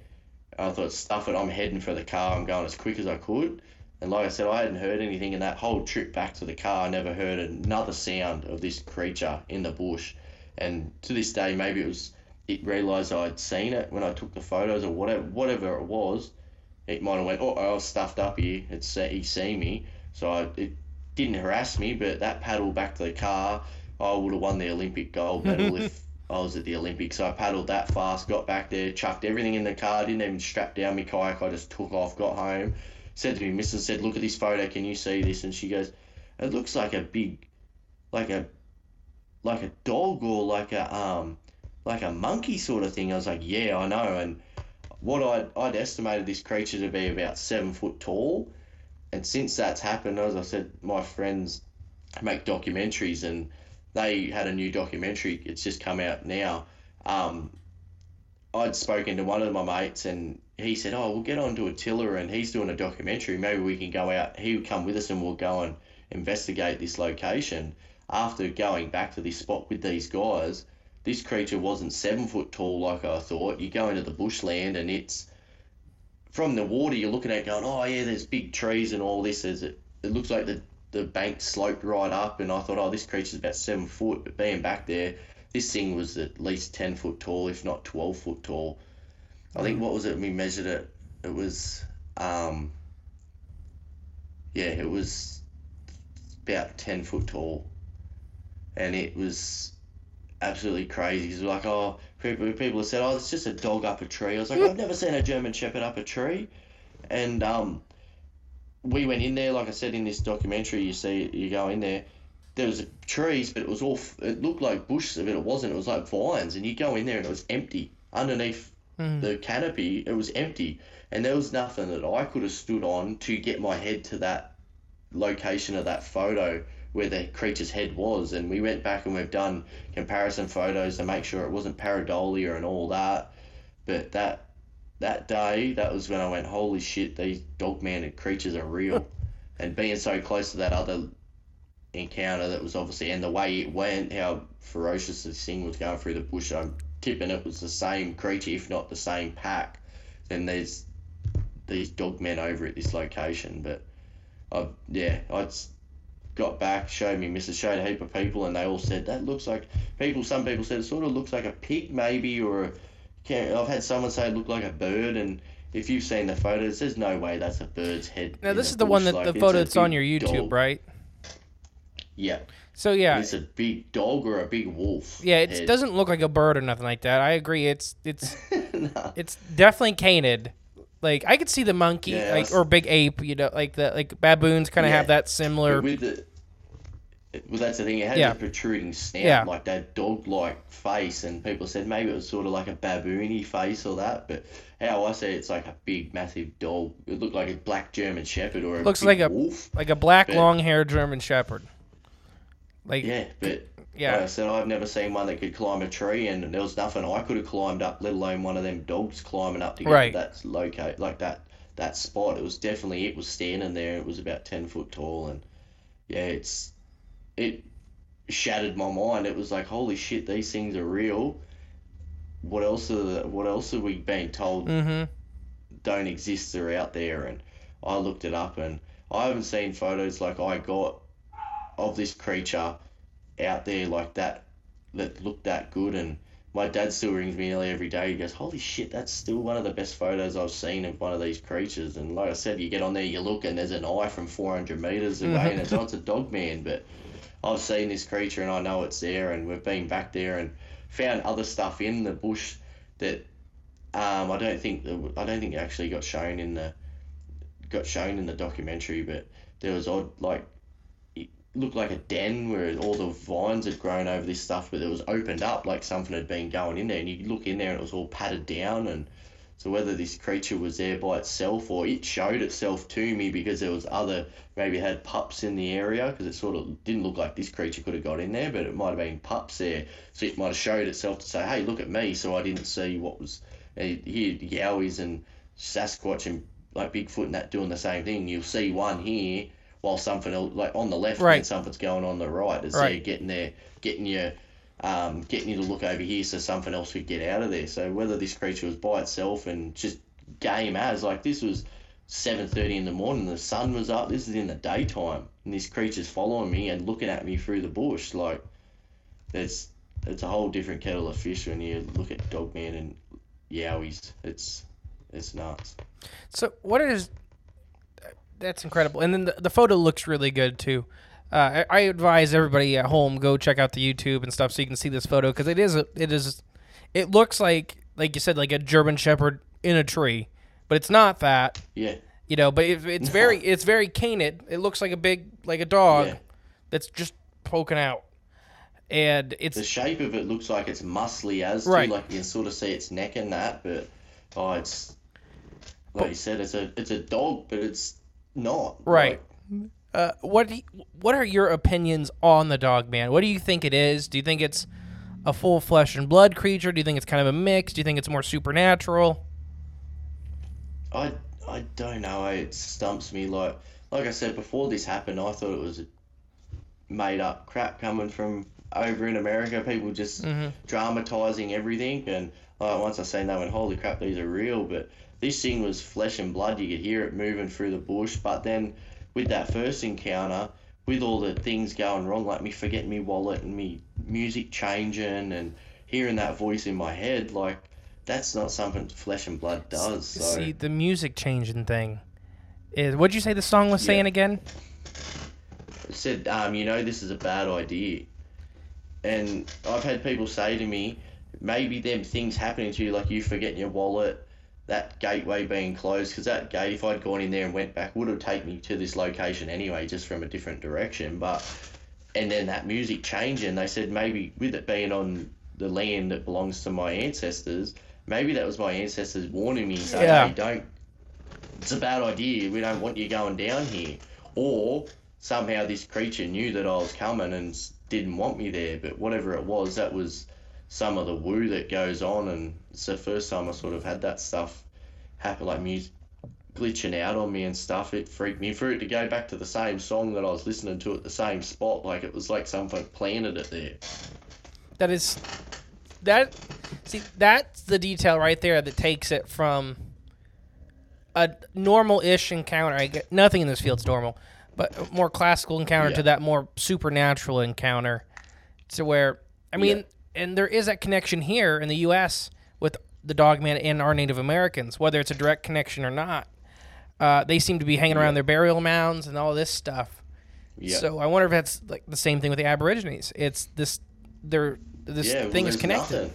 B: I thought, stuff it, I'm heading for the car. I'm going as quick as I could. And like I said, I hadn't heard anything in that whole trip back to the car. I never heard another sound of this creature in the bush. And to this day, maybe it was it realised I'd seen it when I took the photos or whatever whatever it was. It might have went, oh, I was stuffed up here. It's he seen me, so I, it didn't harass me. But that paddle back to the car, I would have won the Olympic gold medal [laughs] if I was at the Olympics. So I paddled that fast, got back there, chucked everything in the car, didn't even strap down my kayak. I just took off, got home, said to me, Mrs. said, look at this photo. Can you see this? And she goes, it looks like a big, like a, like a dog or like a um, like a monkey sort of thing. I was like, yeah, I know. And what I'd, I'd estimated this creature to be about seven foot tall. And since that's happened, as I said, my friends make documentaries and they had a new documentary. It's just come out now. Um, I'd spoken to one of my mates and he said, "Oh, we'll get onto Attila and he's doing a documentary. Maybe we can go out. He would come with us and we'll go and investigate this location." After going back to this spot with these guys, this creature wasn't seven foot tall like I thought. You go into the bushland and it's from the water. You're looking at going, "Oh yeah, there's big trees and all this." Is it? It looks like the the bank sloped right up, and I thought, oh, this creature's about seven foot. But being back there, this thing was at least ten foot tall, if not twelve foot tall. I think what was it? We measured it. It was, um, yeah, it was about ten foot tall, and it was absolutely crazy. He's like, oh, people people have said, oh, it's just a dog up a tree. I was like, I've never seen a German Shepherd up a tree, and um, we went in there, like I said in this documentary. You see, you go in there. There was trees, but it was all. It looked like bushes, but it wasn't. It was like vines, and you go in there and it was empty underneath hmm. the canopy. It was empty, and there was nothing that I could have stood on to get my head to that location of that photo where the creature's head was. And we went back and we've done comparison photos to make sure it wasn't pareidolia and all that. But that that day, that was when I went, holy shit, these dog-maned creatures are real. [laughs] and being so close to that other encounter that was obviously, and the way it went, how ferocious this thing was going through the bush, I'm tipping it was the same creature, if not the same pack. Then there's these dog men over at this location. But I, yeah, I got back, showed me Mrs. showed a heap of people, and they all said that looks like people. Some people said it sort of looks like a pig, maybe, or a, can't, I've had someone say it looked like a bird, and if you've seen the photos, there's no way that's a bird's head.
A: Now this is the one that
B: like,
A: the photo that's on your YouTube,
B: dog.
A: right?
B: Yeah,
A: So yeah,
B: it's a big dog or a big wolf.
A: yeah, it
B: head.
A: doesn't look like a bird or nothing like that. I agree. It's it's [laughs]
B: Nah.
A: it's definitely canid. Like I could see the monkey,
B: Yeah,
A: like
B: I s-
A: or big ape. You know, like the like baboons kind of have that similar.
B: With the, well, that's the thing. It had
A: Yeah.
B: a protruding snout,
A: Yeah.
B: like that dog-like face, and people said maybe it was sort of like a baboony face or that. But how I see it, it's like a big, massive dog. It looked like a black German Shepherd or a
A: Looks like a-
B: wolf.
A: like a black
B: But-
A: long-haired German Shepherd. Like
B: Yeah, but
A: Yeah.
B: like I said, I've never seen one that could climb a tree, and there was nothing I could have climbed up, let alone one of them dogs climbing up to get
A: Right.
B: to that locate like that that spot. It was definitely it was standing there. It was about ten foot tall, and yeah, it's it shattered my mind. It was like, holy shit, these things are real. What else are the, what else are we being told
A: hmm
B: don't exist They're out there and I looked it up and I haven't seen photos like I got of this creature out there like that that looked that good and my dad still rings me nearly every day. He goes, Holy shit, that's still one of the best photos I've seen of one of these creatures. And like I said, you get on there, you look, and there's an eye from 400 meters away, and it's not a dog man. But I've seen this creature, and I know it's there, and we've been back there and found other stuff in the bush that um, I don't think I don't think actually got shown in the got shown in the documentary, but there was odd like it looked like a den where all the vines had grown over this stuff, but it was opened up like something had been going in there, and you look in there and it was all padded down, and so whether this creature was there by itself or it showed itself to me because there was other maybe had pups in the area because it sort of didn't look like this creature could have got in there, but it might have been pups there, so it might have showed itself to say, hey, look at me, so I didn't see what was and here Yowies and Sasquatch and like Bigfoot and that doing the same thing. You'll see one here while something else, like on the left,
A: Right.
B: and something's going on the right. It's
A: Right.
B: there getting there, getting you, um, getting you to look over here so something else could get out of there. So whether this creature was by itself and just game as like this was seven thirty in the morning, the sun was up. This is in the daytime, and this creature's following me and looking at me through the bush. Like, it's it's a whole different kettle of fish when you look at Dogman and Yowies. It's it's nuts.
A: So what is? That's incredible, and then the, the photo looks really good too. Uh, I, I advise everybody at home go check out the YouTube and stuff so you can see this photo because it is a, it is it looks like like you said like a German Shepherd in a tree, but it's not that
B: Yeah,
A: you know. But it, it's very it's very canid. It looks like a big like a dog
B: Yeah.
A: that's just poking out, and it's
B: the shape of it looks like it's muscly as too, like you can sort of see its neck and that, but oh, it's like you said, it's a it's a dog, but it's not
A: Right.
B: Like,
A: Uh, what you- what are your opinions on the dog man? What do you think it is? Do you think it's a full flesh and blood creature? Do you think it's kind of a mix? Do you think it's more supernatural?
B: I I don't know. It stumps me. Like like I said before this happened, I thought it was made up crap coming from over in America. People just dramatizing everything, and uh, once I seen that, went, "Holy crap, these are real!" But this thing was flesh and blood. You could hear it moving through the bush. But then with that first encounter, with all the things going wrong, like me forgetting my wallet and me music changing and hearing that voice in my head, like that's not something flesh and blood does. So.
A: See, the music changing thing is. What'd you say the song was saying again?
B: said, um, you know, this is a bad idea. And I've had people say to me, maybe them things happening to you, like you forgetting your wallet, that gateway being closed, because that gate, if I'd gone in there and went back, would have taken me to this location anyway, just from a different direction. But and then that music changing, they said maybe with it being on the land that belongs to my ancestors, maybe that was my ancestors warning me, saying,
A: Yeah.
B: "Hey, don't. It's a bad idea. We don't want you going down here." Or somehow this creature knew that I was coming and didn't want me there. But whatever it was, that was some of the woo that goes on, and it's the first time I sort of had that stuff happen, like music glitching out on me and stuff. It freaked me for it to go back to the same song that I was listening to at the same spot, like it was like something planted it there.
A: That is that. See, that's the detail right there that takes it from a normal-ish encounter. I get nothing in this field's normal, but more classical encounter to that more supernatural encounter, to where I mean,
B: Yeah.
A: And there is that connection here in the U.S. with the Dogman and our Native Americans, whether it's a direct connection or not. Uh, they seem to be hanging around their burial mounds and all this stuff.
B: Yeah.
A: So I wonder if that's like the same thing with the Aborigines. It's this, they're this
B: yeah, well,
A: thing is connected.
B: Nothing.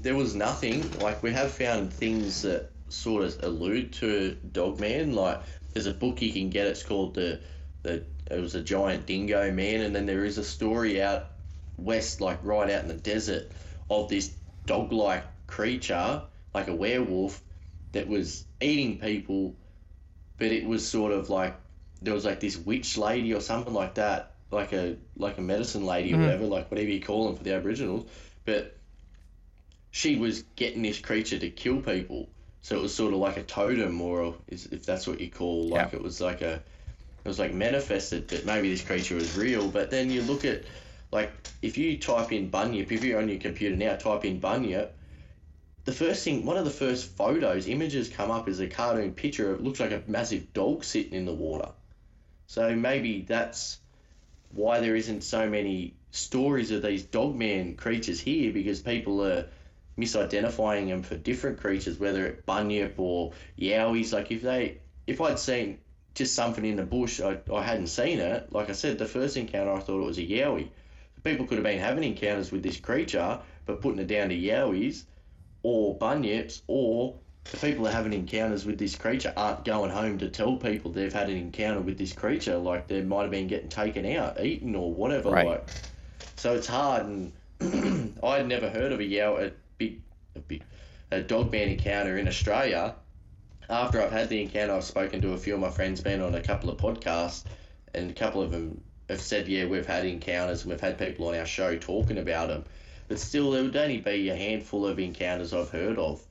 B: There was nothing. Like we have found things that sort of allude to Dogman. Like there's a book you can get. It's called the the. It was a giant dingo man, and then there is a story out west, like right out in the desert, of this dog-like creature, like a werewolf, that was eating people, but it was sort of like there was like this witch lady or something like that, like a like a medicine lady or mm-hmm. whatever, like whatever you call them for the Aboriginals, but she was getting this creature to kill people. So it was sort of like a totem, or is, if that's what you call, like
A: Yeah.
B: it was like a, it was like manifested that maybe this creature was real. But then you look at, like, if you type in bunyip, if you're on your computer now, type in bunyip, the first thing, one of the first photos, images come up is a cartoon picture. It looks like a massive dog sitting in the water. So maybe that's why there isn't so many stories of these dogman creatures here because people are misidentifying them for different creatures, whether it bunyip or yowies. Like if they, if I'd seen just something in the bush, I, I hadn't seen it. Like I said, the first encounter I thought it was a yowie. People could have been having encounters with this creature, but putting it down to yowies or bunyips, or the people that are having encounters with this creature aren't going home to tell people they've had an encounter with this creature. Like they might have been getting taken out, eaten, or whatever.
A: Right.
B: Like, so it's hard. And [clears throat] I had never heard of a yow, a big, a big, a dogman encounter in Australia. After I've had the encounter, I've spoken to a few of my friends, been on a couple of podcasts, and a couple of them have said, yeah, we've had encounters and we've had people on our show talking about them. But still, there would only be a handful of encounters I've heard of.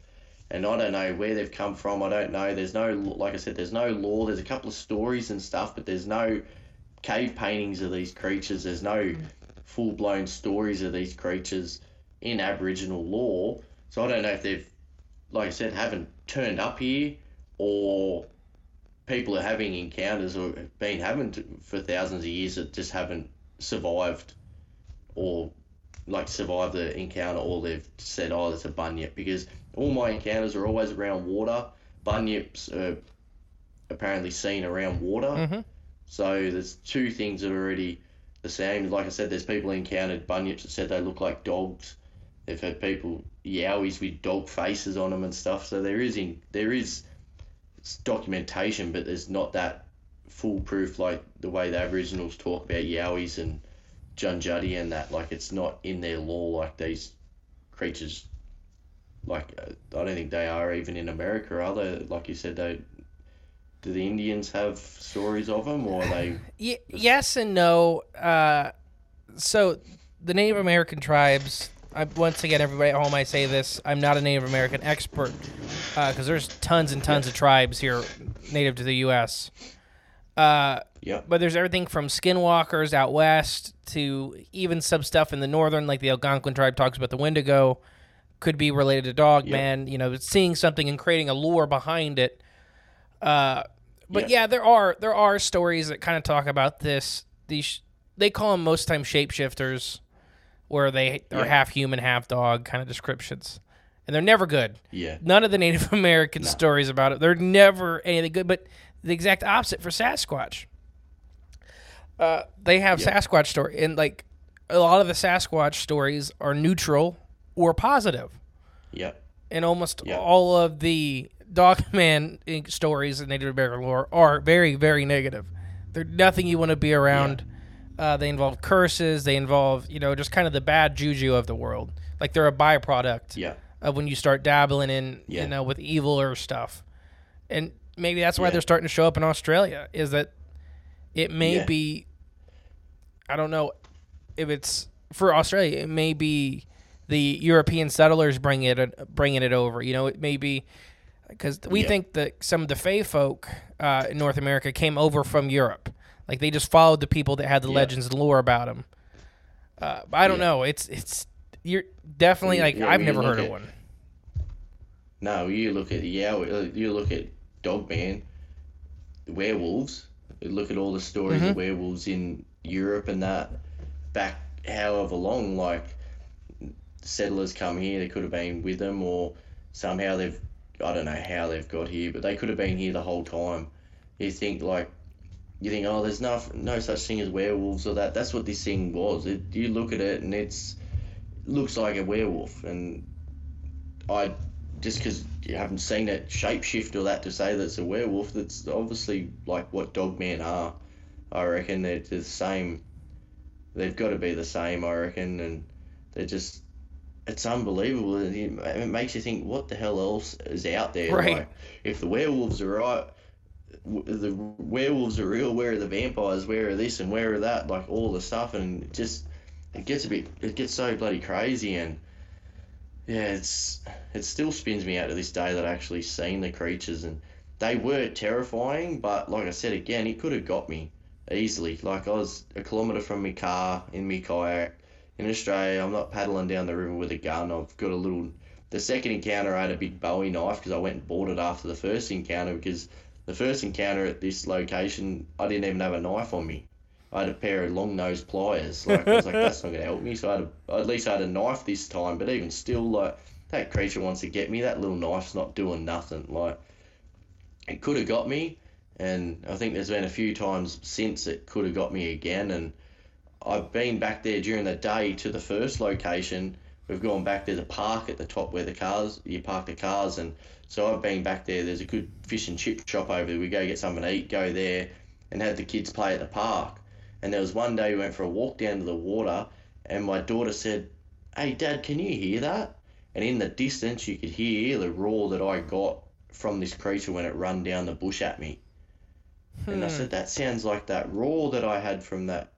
B: And I don't know where they've come from. I don't know. There's no, like I said, there's no law. There's a couple of stories and stuff, but there's no cave paintings of these creatures. There's no mm. full blown stories of these creatures in Aboriginal law. So I don't know if they've, like I said, haven't turned up here or people are having encounters or have been having to, for thousands of years that just haven't survived or like survived the encounter or they've said, oh, it's a bunyip because all my encounters are always around water. Bunyips are apparently seen around water.
A: Mhm.
B: So there's two things that are already the same. Like I said, there's people encountered bunyips that said they look like dogs. They've had people yowies with dog faces on them and stuff. So there is in there is documentation, but there's not that foolproof like the way the Aboriginals talk about yowies and Junjuddy and that. Like it's not in their law like these creatures. Like I don't think they are even in America, are they? Like you said, they do the Indians have stories of them, or they? [laughs]
A: Yes and no. Uh, so the Native American tribes. I, once again, everybody at home, I say this: I'm not a Native American expert because there's tons and tons of tribes here native to the U.S. Uh,
B: Yeah.
A: but there's everything from skinwalkers out west to even some stuff in the northern, like the Algonquin tribe talks about the Wendigo, could be related to dog Dogman. You know, seeing something and creating a lore behind it. Uh, but yeah.
B: Yeah.
A: there are there are stories that kind of talk about this. These they call them most times shapeshifters, where they are
B: Yeah.
A: half human, half dog kind of descriptions, and they're never good.
B: Yeah.
A: None of the Native [laughs] American stories about it. They're never anything good, but the exact opposite for Sasquatch. Uh, they have
B: Yeah.
A: Sasquatch story, and like a lot of the Sasquatch stories are neutral or positive,
B: Yep.
A: and almost
B: Yeah.
A: all of the Dogman [laughs] stories in Native American lore are very, very negative. They're nothing you want to be around. Uh, they involve curses. They involve, you know, just kind of the bad juju of the world. Like they're a byproduct
B: Yeah.
A: of when you start dabbling in,
B: Yeah.
A: you know, with evil or stuff. And maybe that's why
B: Yeah.
A: they're starting to show up in Australia. Is that it may
B: Yeah.
A: be, I don't know if it's for Australia. It may be the European settlers bringing it bringing it over. You know, it may be because we
B: Yeah.
A: think that some of the Fey folk uh, in North America came over from Europe. Like they just followed the people that had the
B: Yeah.
A: legends and lore about them. Uh, I don't
B: Yeah.
A: know. It's it's you're definitely like
B: yeah,
A: I've never heard of one.
B: No, you look at yeah, you look at Dogman, werewolves. You look at all the stories
A: Mm-hmm.
B: of werewolves in Europe and that back however long. Like settlers come here, they could have been with them, or somehow they've I don't know how they've got here, but they could have been here the whole time. You think like you think oh, there's no no such thing as werewolves or that. That's what this thing was. It, you look at it and it's looks like a werewolf and I just because you haven't seen it shapeshift or that to say that it's a werewolf, that's obviously like what dogmen are. I reckon they're the same. They've got to be the same, I reckon, and they're just. It's unbelievable. It it makes you think, what the hell else is out there?
A: Right.
B: Like, if the werewolves are right, the werewolves are real. Where are the vampires? Where are this and where are that? Like all the stuff, and it just it gets a bit. It gets so bloody crazy, and yeah, it's it still spins me out to this day that I actually seen the creatures and they were terrifying, but like I said again, it could have got me easily. Like I was a kilometre from my car in my kayak in Australia. I'm not paddling down the river with a gun. I've got a little. The second encounter, I had a big Bowie knife because I went and bought it after the first encounter because the first encounter at this location, I didn't even have a knife on me. I had a pair of long nosed pliers. Like I was like, that's not gonna help me. So I had a, at least I had a knife this time. But even still, like that creature wants to get me. That little knife's not doing nothing. Like it could have got me, and I think there's been a few times since it could have got me again. And I've been back there during the day to the first location. We've gone back. There's a park at the top where the cars you park the cars, and so I've been back there. There's a good fish and chip shop over there. We go get something to eat, go there, and had the kids play at the park. And there was one day we went for a walk down to the water, and my daughter said, "Hey, Dad, can you hear that?" And in the distance, you could hear the roar that I got from this creature when it run down the bush at me. And I hmm. said, "That sounds like that roar that I had from that."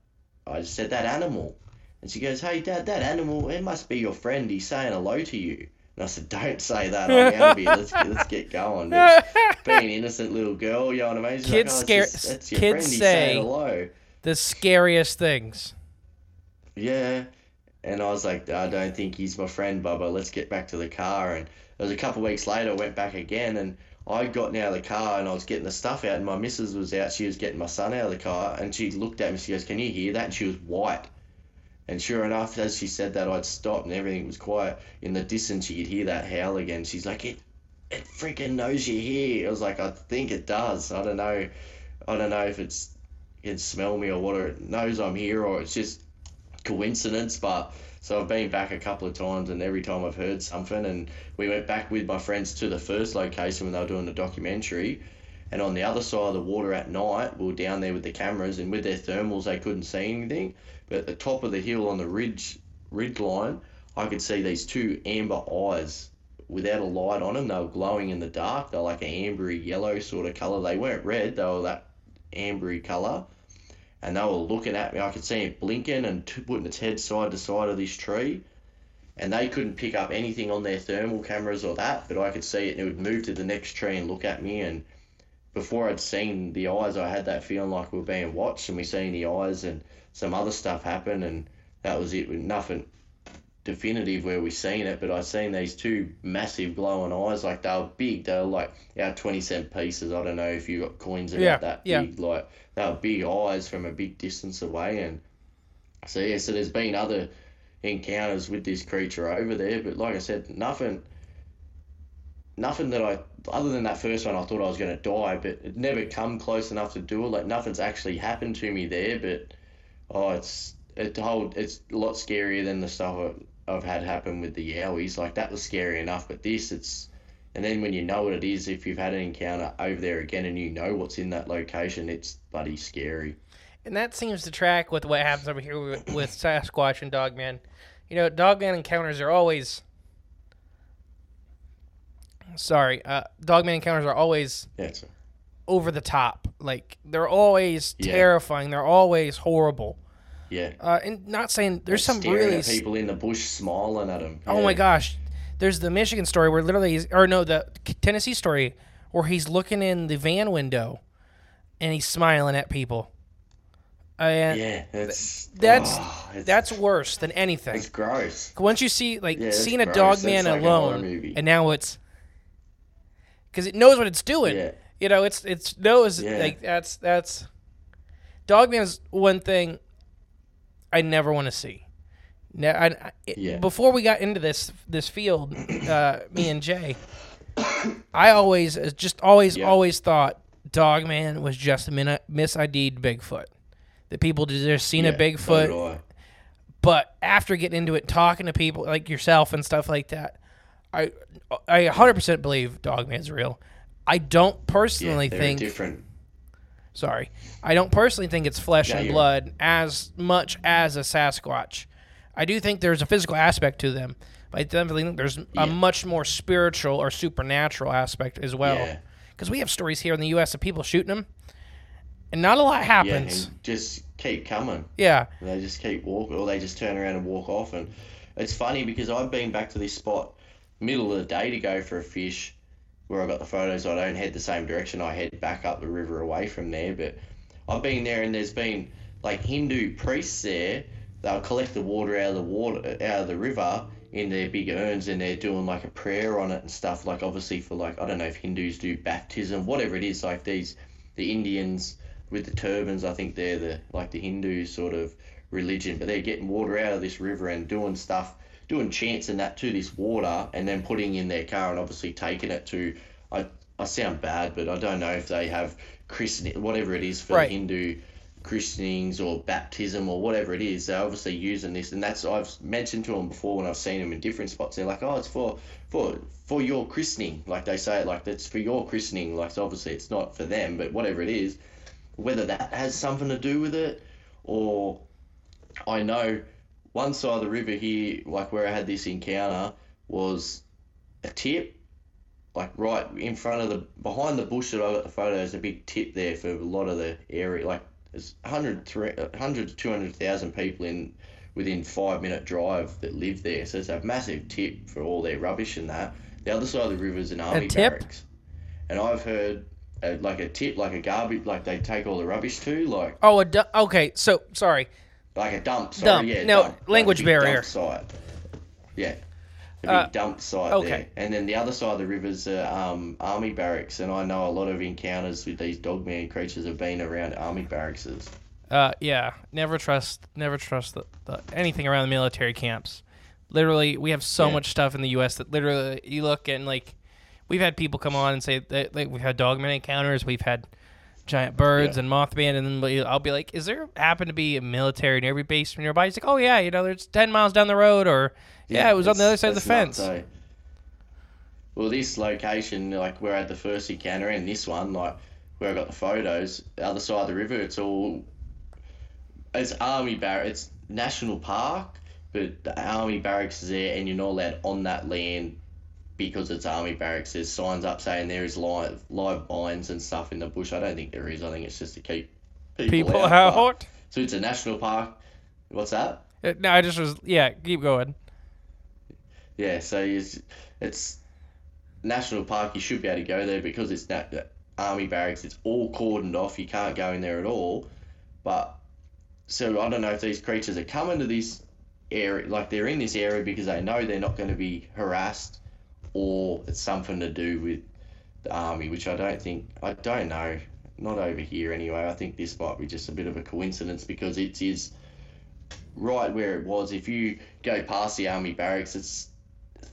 B: I said that animal, and she goes, "Hey, Dad, that animal, it must be your friend. He's saying hello to you." And I said, "Don't say that. I'm here. Let's let's get going." [laughs] Being an innocent little girl, you know what I mean? She's
A: Kids
B: like, oh,
A: scare-
B: just- that's your
A: kids
B: friend. He's
A: say-
B: saying hello.
A: The scariest things.
B: Yeah. And I was like, I don't think he's my friend, Bubba. Let's get back to the car. And it was a couple of weeks later, I went back again and I got out of the car and I was getting the stuff out and my missus was out. She was getting my son out of the car and she looked at me. She goes, Can you hear that? And she was white. And sure enough, as she said that, I'd stopped and everything was quiet. In the distance, you could hear that howl again. She's like, It, it freaking knows you're here. I was like, I think it does. I don't know. I don't know if it's it can smell me or what, or it knows I'm here, or it's just coincidence, but so I've been back a couple of times, and every time I've heard something, and we went back with my friends to the first location when they were doing the documentary, and on the other side of the water at night, we were down there with the cameras, and with their thermals, they couldn't see anything, but at the top of the hill on the ridge ridge line, I could see these two amber eyes without a light on them. They were glowing in the dark. They're like an ambery yellow sort of color. They weren't red. They were that ambery color and they were looking at me. I could see it blinking and putting its head side to side of this tree. And they couldn't pick up anything on their thermal cameras or that, but I could see it and it would move to the next tree and look at me. And before I'd seen the eyes, I had that feeling like we were being watched and we seen the eyes and some other stuff happen. And that was it. With nothing definitive where we seen it, but I seen these two massive glowing eyes. Like they were big. They were like our 20 cent pieces. I don't know if you got coins about
A: Yeah,
B: that
A: yeah.
B: big. Like they were big eyes from a big distance away. And so, yeah, so there's been other encounters with this creature over there, but like I said, nothing. Nothing that I, other than that first one, I thought I was going to die, but it never come close enough to do it. Like nothing's actually happened to me there, but oh, it's it hold it's a lot scarier than the stuff I've- I've had happen with the Yowies. Like that was scary enough, but this it's and then when you know what it is, if you've had an encounter over there again and you know what's in that location, it's bloody scary.
A: And that seems to track with what happens over here with, with Sasquatch and Dogman. You know, Dogman encounters are always. Sorry, uh, Dogman encounters are always
B: Yeah,
A: over the top. Like they're always
B: Yeah.
A: terrifying. They're always horrible.
B: yeah.
A: Uh, and not saying there's some
B: Staring
A: really.
B: people in the bush, smiling at them.
A: Oh my gosh, there's the Michigan story where literally, he's, or no, the Tennessee story where he's looking in the van window, and he's smiling at people. And
B: Yeah, it's
A: that's
B: oh,
A: that's worse than anything.
B: it's gross.
A: Once you see like
B: Yeah,
A: seeing a dog
B: That's
A: man
B: like
A: alone, and now it's because it knows what it's doing.
B: Yeah.
A: You know, it's it's knows
B: Yeah.
A: like that's that's Dogman is one thing I never want to see. Now, I, I,
B: Yeah.
A: before we got into this this field, uh, [coughs] me and Jay, [coughs] I always uh, just always
B: Yeah.
A: always thought Dogman was just a min- misid'd Bigfoot. That people just seen a Bigfoot,
B: so do I.
A: but after getting into it, talking to people like yourself and stuff like that, I I 100% believe Dogman's real. I don't
B: Yeah,
A: personally
B: they're
A: think
B: different.
A: sorry. I don't personally think it's flesh
B: Yeah,
A: and blood as much as a Sasquatch. I do think there's a physical aspect to them, but I definitely think there's
B: Yeah.
A: a much more spiritual or supernatural aspect as well.
B: Yeah.
A: Because we have stories here in the U.S. of people shooting them, and not a lot
B: Yeah,
A: happens.
B: and just keep coming.
A: Yeah,
B: They just keep walking, or they just turn around and walk off. And it's funny because I've been back to this spot middle of the day to go for a fish, where I got the photos. I don't head the same direction. I head back up the river away from there. But I've been there, and there's been like Hindu priests there. They'll collect the water out of the water out of the river in their big urns, and they're doing like a prayer on it and stuff. Like obviously for like I don't know if Hindus do baptism, whatever it is. Like these the Indians with the turbans, I think they're the like the Hindu sort of religion, but they're getting water out of this river and doing stuff, doing chants and that to this water, and then putting in their car and obviously taking it to. I I sound bad, but I don't know if they have christening, whatever it is for
A: Right.
B: Hindu christenings or baptism or whatever it is. They're obviously using this, and that's I've mentioned to them before when I've seen them in different spots. They're like, oh, it's for for for your christening, like they say it like that's for your christening. Like so obviously it's not for them, but whatever it is, whether that has something to do with it or I know one side of the river here, like where I had this encounter, was a tip, like right in front of the behind the bush that I got the photo. There's a big tip there for a lot of the area. Like there's 100, 100 to 200,000 people in within five minute drive that live there. So it's a massive tip for all their rubbish and that. The other side of the river is an army barracks, and I've heard. uh like a tip, like a garbage, like they take all the rubbish to, like
A: Oh, a du- okay. So sorry.
B: Like a dump. Sorry,
A: Dump.
B: yeah.
A: No,
B: dump, like
A: language
B: big
A: barrier.
B: Dump site. Yeah. A big
A: Uh,
B: dump site
A: okay.
B: there. And then the other side of the river's uh, um, army barracks. And I know a lot of encounters with these dogman creatures have been around army barracks.
A: Uh, yeah. Never trust. Never trust the, the, anything around the military camps. Literally, we have so
B: Yeah.
A: much stuff in the U.S. that literally you look and like, we've had people come on and say that like, we've had dogman encounters. We've had giant birds
B: Yeah.
A: and mothman, and then I'll be like, "Is there happen to be a military Navy base from nearby?" He's like, "Oh yeah, you know, there's ten miles down the road, or yeah, it was on the other side of the fence."
B: nuts, eh? Well, this location, like where I had the first encounter, and this one, like where I got the photos, the other side of the river, it's all it's army bar, it's national park, but the army barracks is there, and you're not allowed on that land because it's army barracks. There's signs up saying there is live live mines and stuff in the bush. I don't think there is. I think it's just to keep people,
A: People
B: out. [laughs]
A: out.
B: So it's a national park. What's that?
A: Uh, No, I just was yeah. Keep going.
B: Yeah, so it's, it's national park. You should be able to go there because it's that that army barracks. It's all cordoned off. You can't go in there at all. But so I don't know if these creatures are coming to this area, like they're in this area because they know they're not going to be harassed, or it's something to do with the army, which I don't think. I don't know. Not over here anyway. I think this might be just a bit of a coincidence because it is right where it was. If you go past the army barracks, it's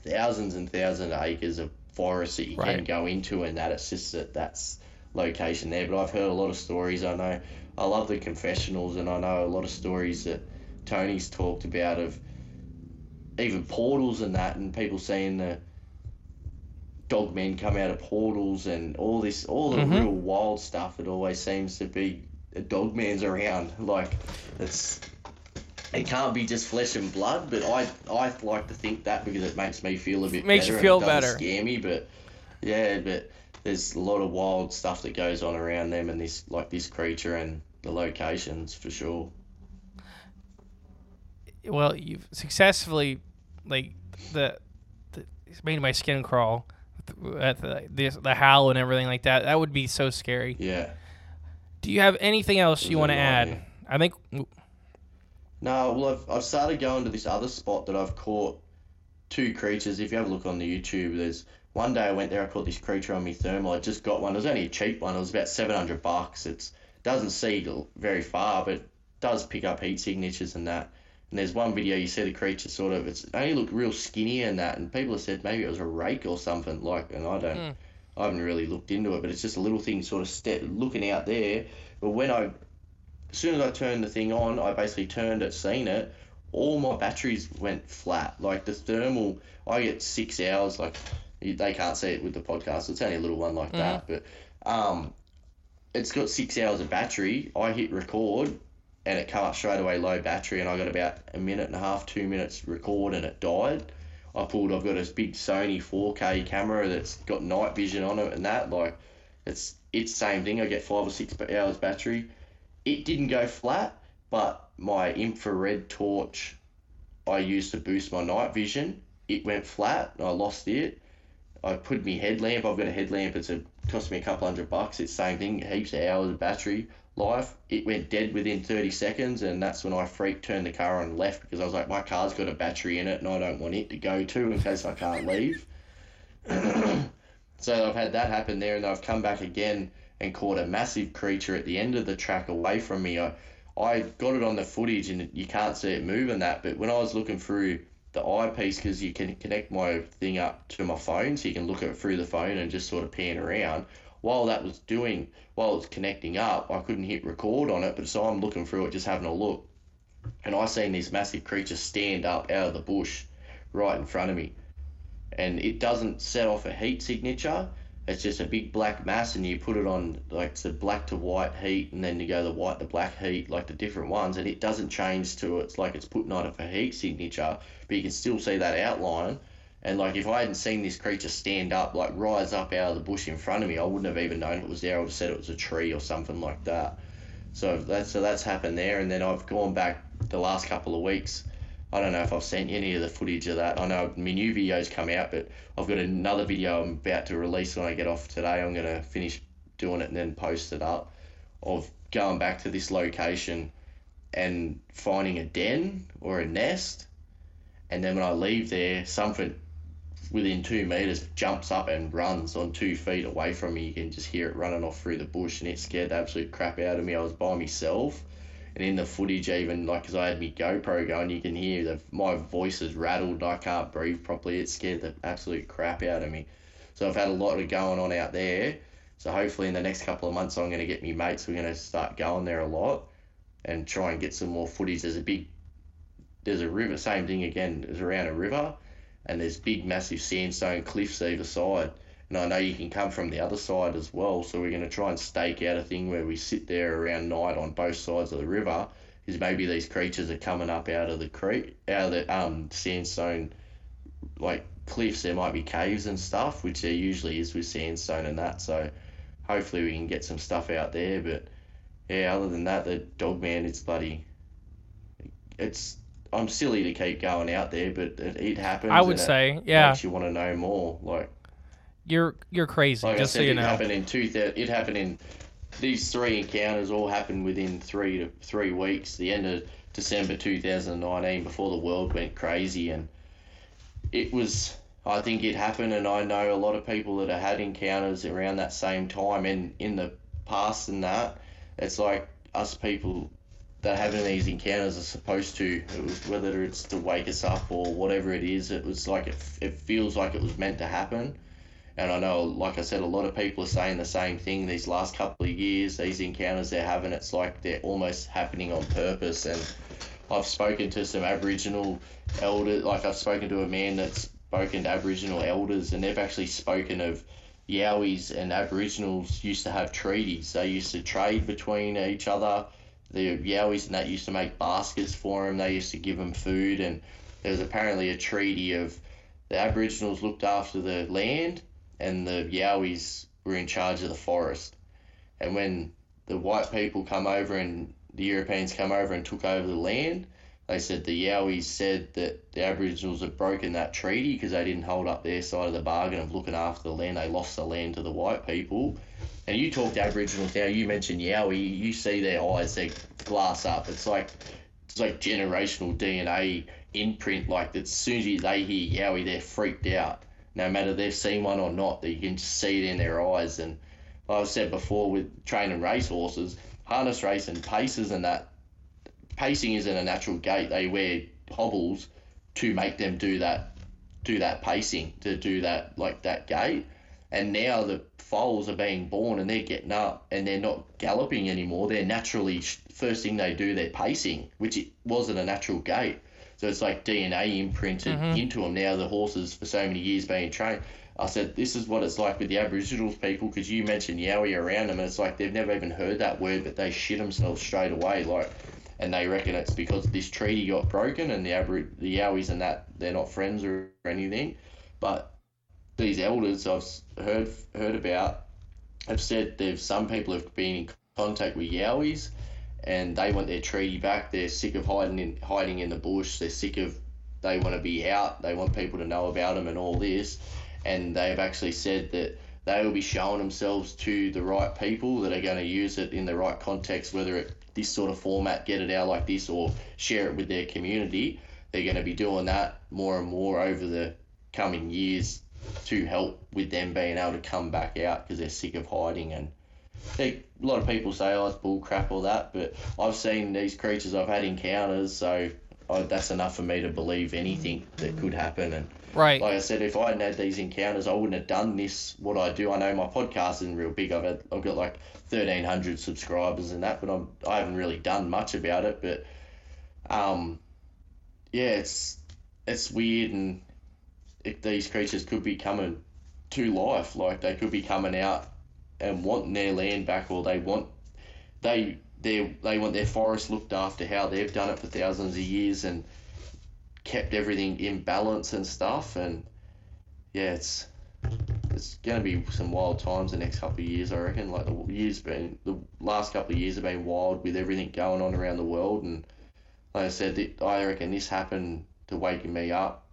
B: thousands and thousands of acres of forest that you can go into, and that it's just that that's location there. But I've heard a lot of stories. I know I love the confessionals, and I know a lot of stories that Tony's talked about of even portals and that, and people seeing the dog men come out of portals and all this, all the mm-hmm. real wild stuff. It always seems to be a dog man's around. [laughs] Like it's it can't be just flesh and blood, but I I like to think that because it makes me feel a bit
A: Makes you feel better.
B: Scare me, but yeah, but there's a lot of wild stuff that goes on around them and this like this creature and the locations for sure.
A: well, you've successfully like the, the it's made my skin crawl at the the, the howl and everything like that. That would be so scary.
B: Yeah.
A: Do you have anything else you want to add? I think
B: No, well, I've, I've started going to this other spot that I've caught two creatures. If you have a look on the YouTube, there's one day I went there, I caught this creature on my thermal. I just got one. It was only a cheap one. It was about 700 bucks. It doesn't see very far, but does pick up heat signatures and that. And there's one video you see the creature sort of, it's only looked real skinny and that. And people have said maybe it was a rake or something like, and I don't, I haven't really looked into it, but it's just a little thing sort of ste looking out there. But when I as soon as I turned the thing on, I basically turned it, seen it. All my batteries went flat. Like the thermal, I get six hours. Like you- they can't see it with the podcast. It's only a little one like that, but um, it's got six hours of battery. I hit record, and it come up straight away low battery, and I got about a minute and a half, two minutes record, and it died. I pulled. I've got this big Sony 4K camera that's got night vision on it, and that like, it's it's same thing. I get five or six hours battery it didn't go flat, but my infrared torch I used to boost my night vision, it went flat I lost it. I put my headlamp, I've got a headlamp, it's a cost me a couple hundred bucks, it's same thing, heaps of hours of battery life. It went dead within 30 seconds and that's when I freaked, turned the car on and left because I was like, my car's got a battery in it and I don't want it to go to in case I can't leave. [clears throat] So I've had that happen there, and I've come back again and caught a massive creature at the end of the track away from me. I, I got it on the footage, and you can't see it moving that. But when I was looking through the eyepiece, because you can connect my thing up to my phone, so you can look at it through the phone and just sort of pan around. While that was doing, while it was connecting up, I couldn't hit record on it. But so I'm looking through it, just having a look, and I seen this massive creature stand up out of the bush, right in front of me and it doesn't set off a heat signature. It's just a big black mass, and you put it on like the black to white heat, and then you go the white to black heat, like the different ones, and it doesn't change to it's like it's putting on a heat signature, but you can still see that outline. And like if I hadn't seen this creature stand up, like rise up out of the bush in front of me, I wouldn't have even known it was there. I would have said it was a tree or something like that. So that's so that's happened there, and then I've gone back the last couple of weeks. I don't know if I've sent any of the footage of that. I know my new videos come out, but I've got another video I'm about to release when I get off today. I'm gonna finish doing it and then post it up of going back to this location and finding a den or a nest, and then when I leave there, something within two meters jumps up and runs on two feet away from me. You can just hear it running off through the bush, and it scared the absolute crap out of me. I was by myself, and in the footage, even like, because I had my GoPro going, you can hear that my voice is rattled. I can't breathe properly. It scared the absolute crap out of me. So I've had a lot of going on out there. So hopefully in the next couple of months, I'm going to get me mates. We're going to start going there a lot and try and get some more footage. There's a big, there's a river. Same thing again. It's around a river, and there's big, massive sandstone cliffs either side. And I know you can come from the other side as well. So we're going to try and stake out a thing where we sit there around night on both sides of the river. Is maybe these creatures are coming up out of the creek, out of the um sandstone, like cliffs. There might be caves and stuff, which there usually is with sandstone and that. So hopefully we can get some stuff out there. But yeah, other than that, the dog man, it's bloody. It's I'm silly to keep going out there, but it, it happens.
A: I would say, yeah,
B: makes you want to know more. Like
A: you're you're crazy.
B: like
A: just
B: said,
A: so you
B: it
A: know.
B: happened in two. It happened in these three encounters all happened within three to three weeks. The end of December 2019, before the world went crazy, and it was. I think it happened, and I know a lot of people that have had encounters around that same time, and in the past and that, it's like us people that having these encounters are supposed to. It was whether it's to wake us up or whatever it is. It was like it, it feels like it was meant to happen. And I know, like I said, a lot of people are saying the same thing these last couple of years. These encounters they're having, it's like they're almost happening on purpose. And I've spoken to some Aboriginal elders, like I've spoken to a man that's spoken to Aboriginal elders, and they've actually spoken of Yowies and Aboriginals used to have treaties. They used to trade between each other. The Yowies and that used to make baskets for them. They used to give them food, and there was apparently a treaty of the Aboriginals looked after the land, and the Yowies were in charge of the forest. And when the white people come over and the Europeans come over and took over the land, they said the Yowies said that the Aboriginals had broken that treaty because they didn't hold up their side of the bargain of looking after the land. They lost the land to the white people. And you talk to Aboriginals now, you mentioned Yowie, you see their eyes, they glass up. It's like it's like generational DNA imprint. Like as soon as they hear Yowie, they're freaked out. No matter they've seen one or not, that you can see it in their eyes. And like I've said before with training race horses, harness racing, paces and that, pacing isn't a natural gait. They wear hobbles to make them do that, do that pacing, to do that like that gait. And now the foals are being born and they're getting up and they're not galloping anymore. They're naturally first thing they do, they're pacing, which it wasn't a natural gait. So it's like DNA imprinted mm-hmm. into them. Now the horses for so many years being trained. I said, this is what it's like with the Aboriginals people because you mentioned Yowie around them, and it's like they've never even heard that word, but they shit themselves straight away. Like, and they reckon it's because this treaty got broken, and the Abor- the Yowies and that they're not friends or anything. But these elders I've heard heard about have said there's some people have been in contact with Yowies, and they want their treaty back. They're sick of hiding in hiding in the bush. They're sick of they want to be out. They want people to know about them and all this. And they've actually said that they will be showing themselves to the right people that are going to use it in the right context, whether it this sort of format, get it out like this, or share it with their community. They're going to be doing that more and more over the coming years to help with them being able to come back out because they're sick of hiding and they, a lot of people say oh it's bull crap or that but I've seen these creatures I've had encounters so I, that's enough for me to believe anything that could happen and
A: Right.
B: like I said if I hadn't had these encounters I wouldn't have done this what I do I know my podcast isn't real big I've had, I've got like 1300 subscribers and that but I'm I haven't really done much about it but um yeah it's it's weird and if these creatures could be coming to life, like they could be coming out and wanting their land back, or they want they they they want their forest looked after how they've done it for thousands of years and kept everything in balance and stuff. And yeah, it's it's gonna be some wild times the next couple of years, I reckon. Like the years been the last couple of years have been wild with everything going on around the world, and like I said, I reckon this happened to waking me up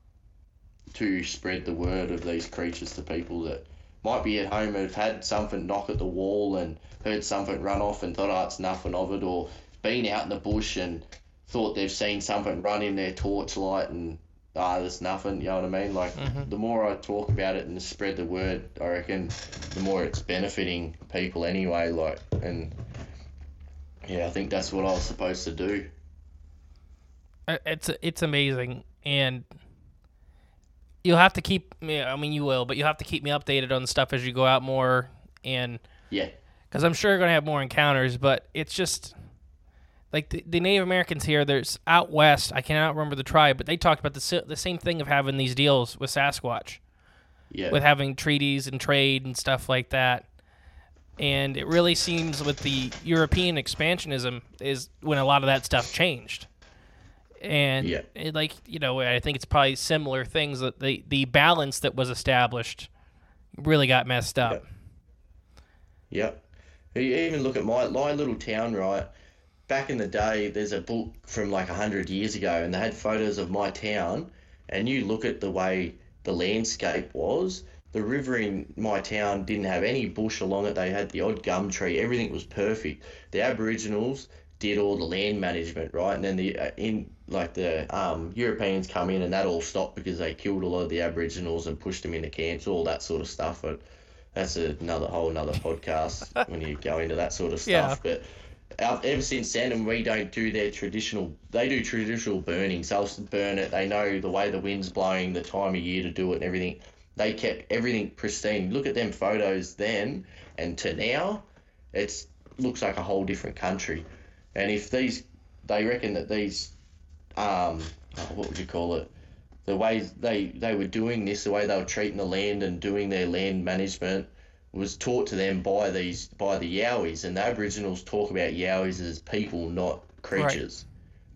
B: to spread the word of these creatures to people that might be at home and have had something knock at the wall and heard something run off and thought, oh, it's nothing of it, or been out in the bush and thought they've seen something run in their torchlight and ah, there's nothing. You know what I mean? Like the more I talk about it and spread the word, I reckon the more it's benefiting people anyway. Like and yeah, I think that's what I was supposed to do.
A: Uh, it's it's amazing and you'll have to keep yeah, i mean you will but you'll have to keep me updated on stuff as you go out more and
B: Yeah,
A: because i'm sure you're going to have more encounters but it's just like the, the native americans here there's out west i cannot remember the tribe but they talked about the, the same thing of having these deals with sasquatch
B: yeah,
A: with having treaties and trade and stuff like that. And it really seems with the European expansionism is when a lot of that stuff changed. And
B: Yeah.
A: it, like you know, I think it's probably similar things that the the balance that was established really got messed up.
B: Yep. You even look at my my little town, right? Back in the day, there's a book from like hundred years ago, and they had photos of my town. And you look at the way the landscape was. The river in my town didn't have any bush along it. They had the odd gum tree. Everything was perfect. The Aboriginals did all the land management, right? And then the uh, in like the um, Europeans come in, and that all stopped because they killed a lot of the Aboriginals and pushed them into camps, all that sort of stuff. But that's another whole another podcast [laughs] when you go into that sort of
A: Yeah.
B: stuff. But uh, ever since then, and we don't do their traditional. They do traditional burning. So they'll burn it. They know the way the wind's blowing, the time of year to do it, and everything. They kept everything pristine. Look at them photos then and to now. It's looks like a whole different country. And if these, they reckon that these um, oh, what would you call it? The way they they were doing this, the way they were treating the land and doing their land management was taught to them by these by the Yowies, and the Aboriginals talk about Yowies as people, not creatures.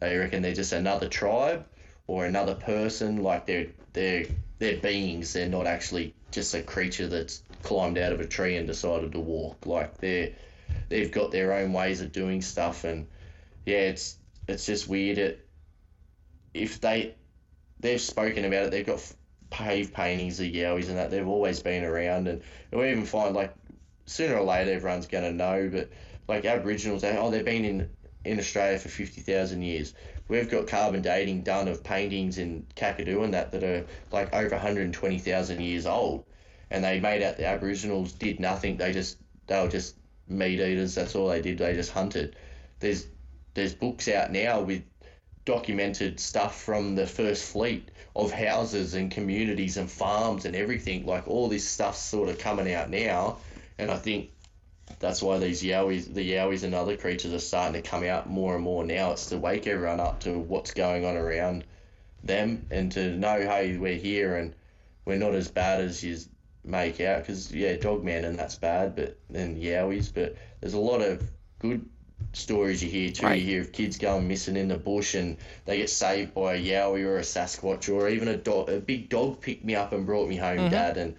B: They reckon they're just another tribe or another person, like they're they're they're beings. They're not actually just a creature that's climbed out of a tree and decided to walk. Like they're they've got their own ways of doing stuff, and yeah, it's it's just weird. It if they they've spoken about it, they've got pave paintings of Yowies and that. They've always been around, and we even find like sooner or later everyone's gonna know, but like Aboriginals, they, oh, they've been in in Australia for fifty thousand years. We've got carbon dating done of paintings in Kakadu and that that are like over 120,000 years old, and they made out the Aboriginals did nothing. They just they were just meat eaters. That's all they did. They just hunted. There's there's books out now with documented stuff from the first fleet of houses and communities and farms and everything. Like all this stuff's sort of coming out now, and I think that's why these yowies, the yowies and other creatures are starting to come out more and more now. It's to wake everyone up to what's going on around them and to know, hey, we're here and we're not as bad as you make out. Because yeah, Dogman and that's bad, but then yowies. But there's a lot of good stories you hear too.
A: Right.
B: You hear of kids going missing in the bush and they get saved by a yowie or a Sasquatch or even a dog. A big dog picked me up and brought me home, mm-hmm. Dad. And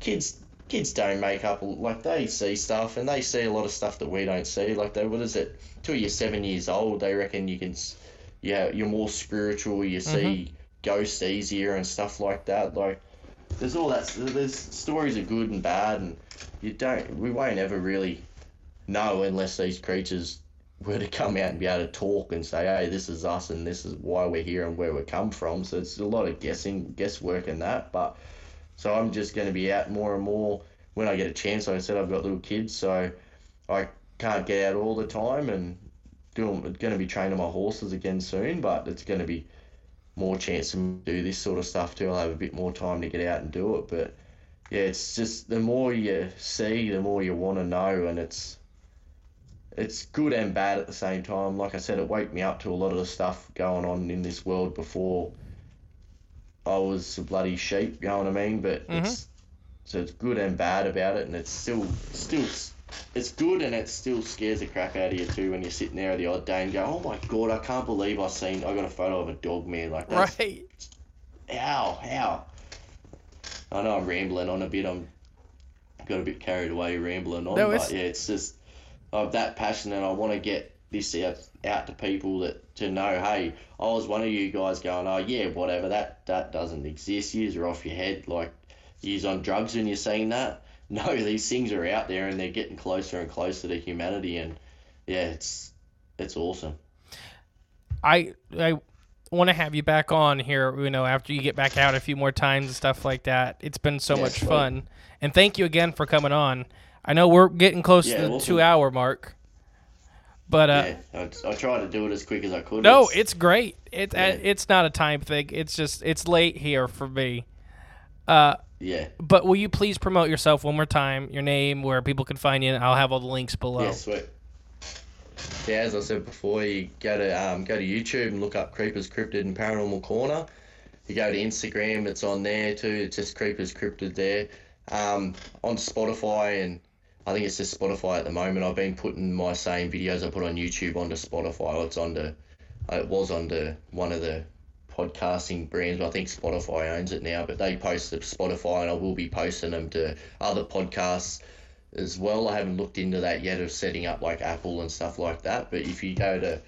B: kids kids don't make up like they see stuff and they see a lot of stuff that we don't see. Like they, what is it? Till you're seven years old, they reckon you can, s- yeah, you're more spiritual. You mm-hmm. see ghosts easier and stuff like that. Like there's all that. There's stories are good and bad, and you don't. We won't ever really know unless these creatures were to come out and be able to talk and say, hey, this is us and this is why we're here and where we come from. So it's a lot of guessing, guesswork and that. But so I'm just going to be out more and more when I get a chance. Like I said, I've got little kids, so I can't get out all the time and doing, going to be training my horses again soon, but it's going to be more chance to do this sort of stuff too. I'll have a bit more time to get out and do it. But yeah, it's just the more you see, the more you want to know, and it's it's good and bad at the same time. Like I said, it woke me up to a lot of the stuff going on in this world before I was a bloody sheep. You know what I mean? But it's mm-hmm. so it's good and bad about it, and it's still still it's good and it still scares the crap out of you too when you're sitting there the odd day and go, oh my god, I can't believe I seen I got a photo of a dog man like that.
A: Right.
B: How? How? I know I'm rambling on a bit. I'm got a bit carried away rambling on,
A: No,
B: but yeah, it's just I'm that passionate. And I want to get this out out to people that to know, hey, I was one of you guys going, oh yeah, whatever that that doesn't exist. You're off your head, like you're on drugs when you're saying that. [laughs] No, these things are out there and they're getting closer and closer to humanity, and yeah, it's it's awesome.
A: I I want to have you back on here. You know, after you get back out a few more times and stuff like that. It's been so
B: Yeah,
A: much fun, and thank you again for coming on. I know we're getting close
B: Yeah,
A: to the
B: awesome.
A: two hour mark, but uh,
B: yeah, I, I tried to do it as quick as I could.
A: no, it's great. It's
B: Yeah.
A: it's not a time thing. It's just it's late here for me. Uh,
B: yeah.
A: but will you please promote yourself one more time? Your name, where people can find you. and I'll have all the links below.
B: Yeah, sweet. Yeah, as I said before, you go to um, go to YouTube and look up Creepers Cryptid and Paranormal Corner. You go to Instagram, it's on there too. It's just Creepers Cryptid there. Um, on Spotify and I think it's just Spotify at the moment. I've been putting my same videos I put on YouTube onto Spotify. It's onto it was onto one of the podcasting brands. I think Spotify owns it now, but they post to Spotify, and I will be posting them to other podcasts as well. I haven't looked into that yet of setting up like Apple and stuff like that. But if you go to,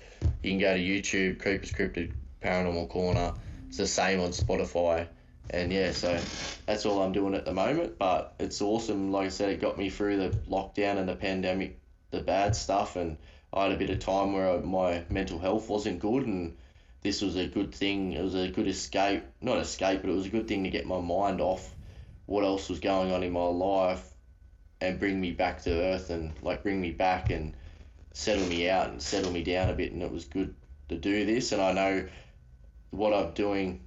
B: you can go to YouTube, Creepers Cryptid Paranormal Corner. It's the same on Spotify. And yeah, so that's all I'm doing at the moment. But it's awesome. Like I said, it got me through the lockdown and the pandemic, the bad stuff. And I had a bit of time where my mental health wasn't good. And this was a good thing. It was a good escape. Not escape, but it was a good thing to get my mind off what else was going on in my life and bring me back to earth and like bring me back and settle me out and settle me down a bit and it was good to do this and I know what I'm doing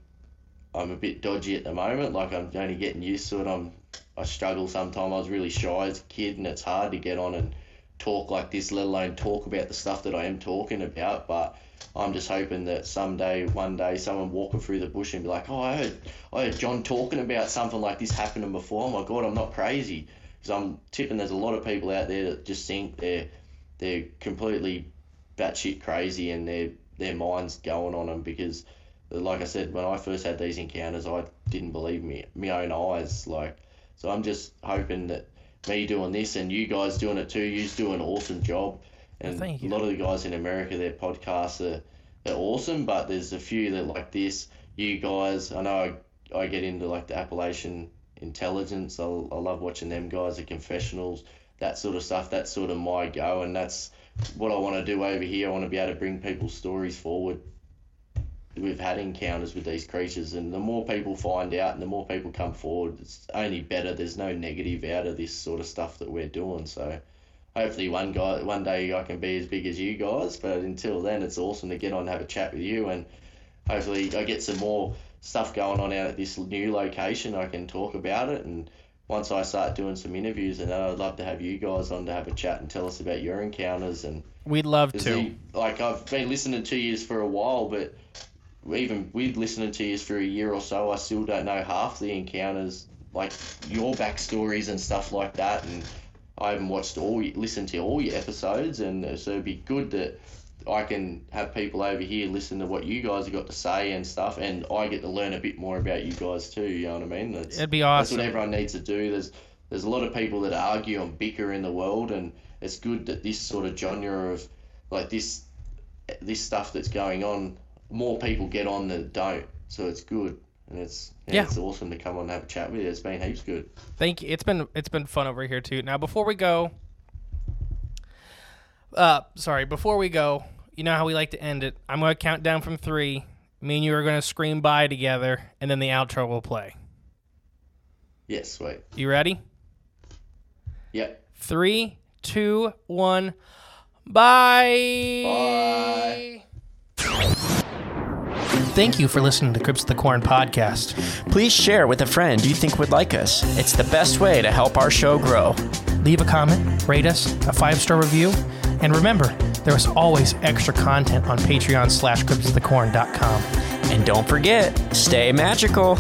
B: I'm a bit dodgy at the moment like I'm only getting used to it I'm I struggle sometimes I was really shy as a kid and it's hard to get on and talk like this, let alone talk about the stuff that I am talking about. But I'm just hoping that someday, one day, someone walking through the bush and be like, "Oh, I heard, I heard John talking about something like this happening before. Oh my God, I'm not crazy." Because I'm tipping there's a lot of people out there that just think they're they're completely batshit crazy and their their minds going on them because, like I said, when I first had these encounters, I didn't believe me my own eyes. Like, so I'm just hoping that me doing this and you guys doing it too, you do an awesome job. And a lot of the guys in America, their podcasts are they're awesome, but there's a few that like this. You guys, I know I, I get into like the Appalachian intelligence. I, I love watching them guys, the confessionals, that sort of stuff. That's sort of my go, and that's what I want to do over here. I want to be able to bring people's stories forward. We've had encounters with these creatures, and the more people find out and the more people come forward, it's only better. There's no negative out of this sort of stuff that we're doing. So, hopefully, one guy, one day, I can be as big as you guys. But until then, it's awesome to get on and have a chat with you, and hopefully, I get some more stuff going on out at this new location. I can talk about it, and once I start doing some interviews, and I'd love to have you guys on to have a chat and tell us about your encounters and
A: We'd love to.
B: he- like I've been listening to you for a while, but even with listening to you for a year or so, I still don't know half the encounters, like your backstories and stuff like that. And I haven't watched all, listened to all your episodes, and uh, so it'd be good that I can have people over here listen to what you guys have got to say and stuff, and I get to learn a bit more about you guys too. You know what I mean? That's,
A: It'd be awesome.
B: that's what everyone needs to do. There's there's a lot of people that argue and bicker in the world, and it's good that this sort of genre of like this this stuff that's going on, more people get on than don't. So it's good, and it's yeah,
A: Yeah.
B: it's awesome to come on and have a chat with you. It's been heaps good.
A: Thank you. It's been it's been fun over here too. Now before we go, uh, sorry, before we go, you know how we like to end it. I'm gonna count down from three. Me and you are gonna scream bye together, and then the outro will play.
B: Yes, wait.
A: You ready?
B: Yep.
A: Three, two, one. Bye.
B: Bye.
A: Thank you for listening to Cryptids of the Corn podcast.
C: Please share with a friend you think would like us. It's the best way to help our show grow.
A: Leave a comment, rate us, a five star review, and remember, there is always extra content on Patreon slash cryptidsofthecorn.com.
C: And don't forget, stay magical.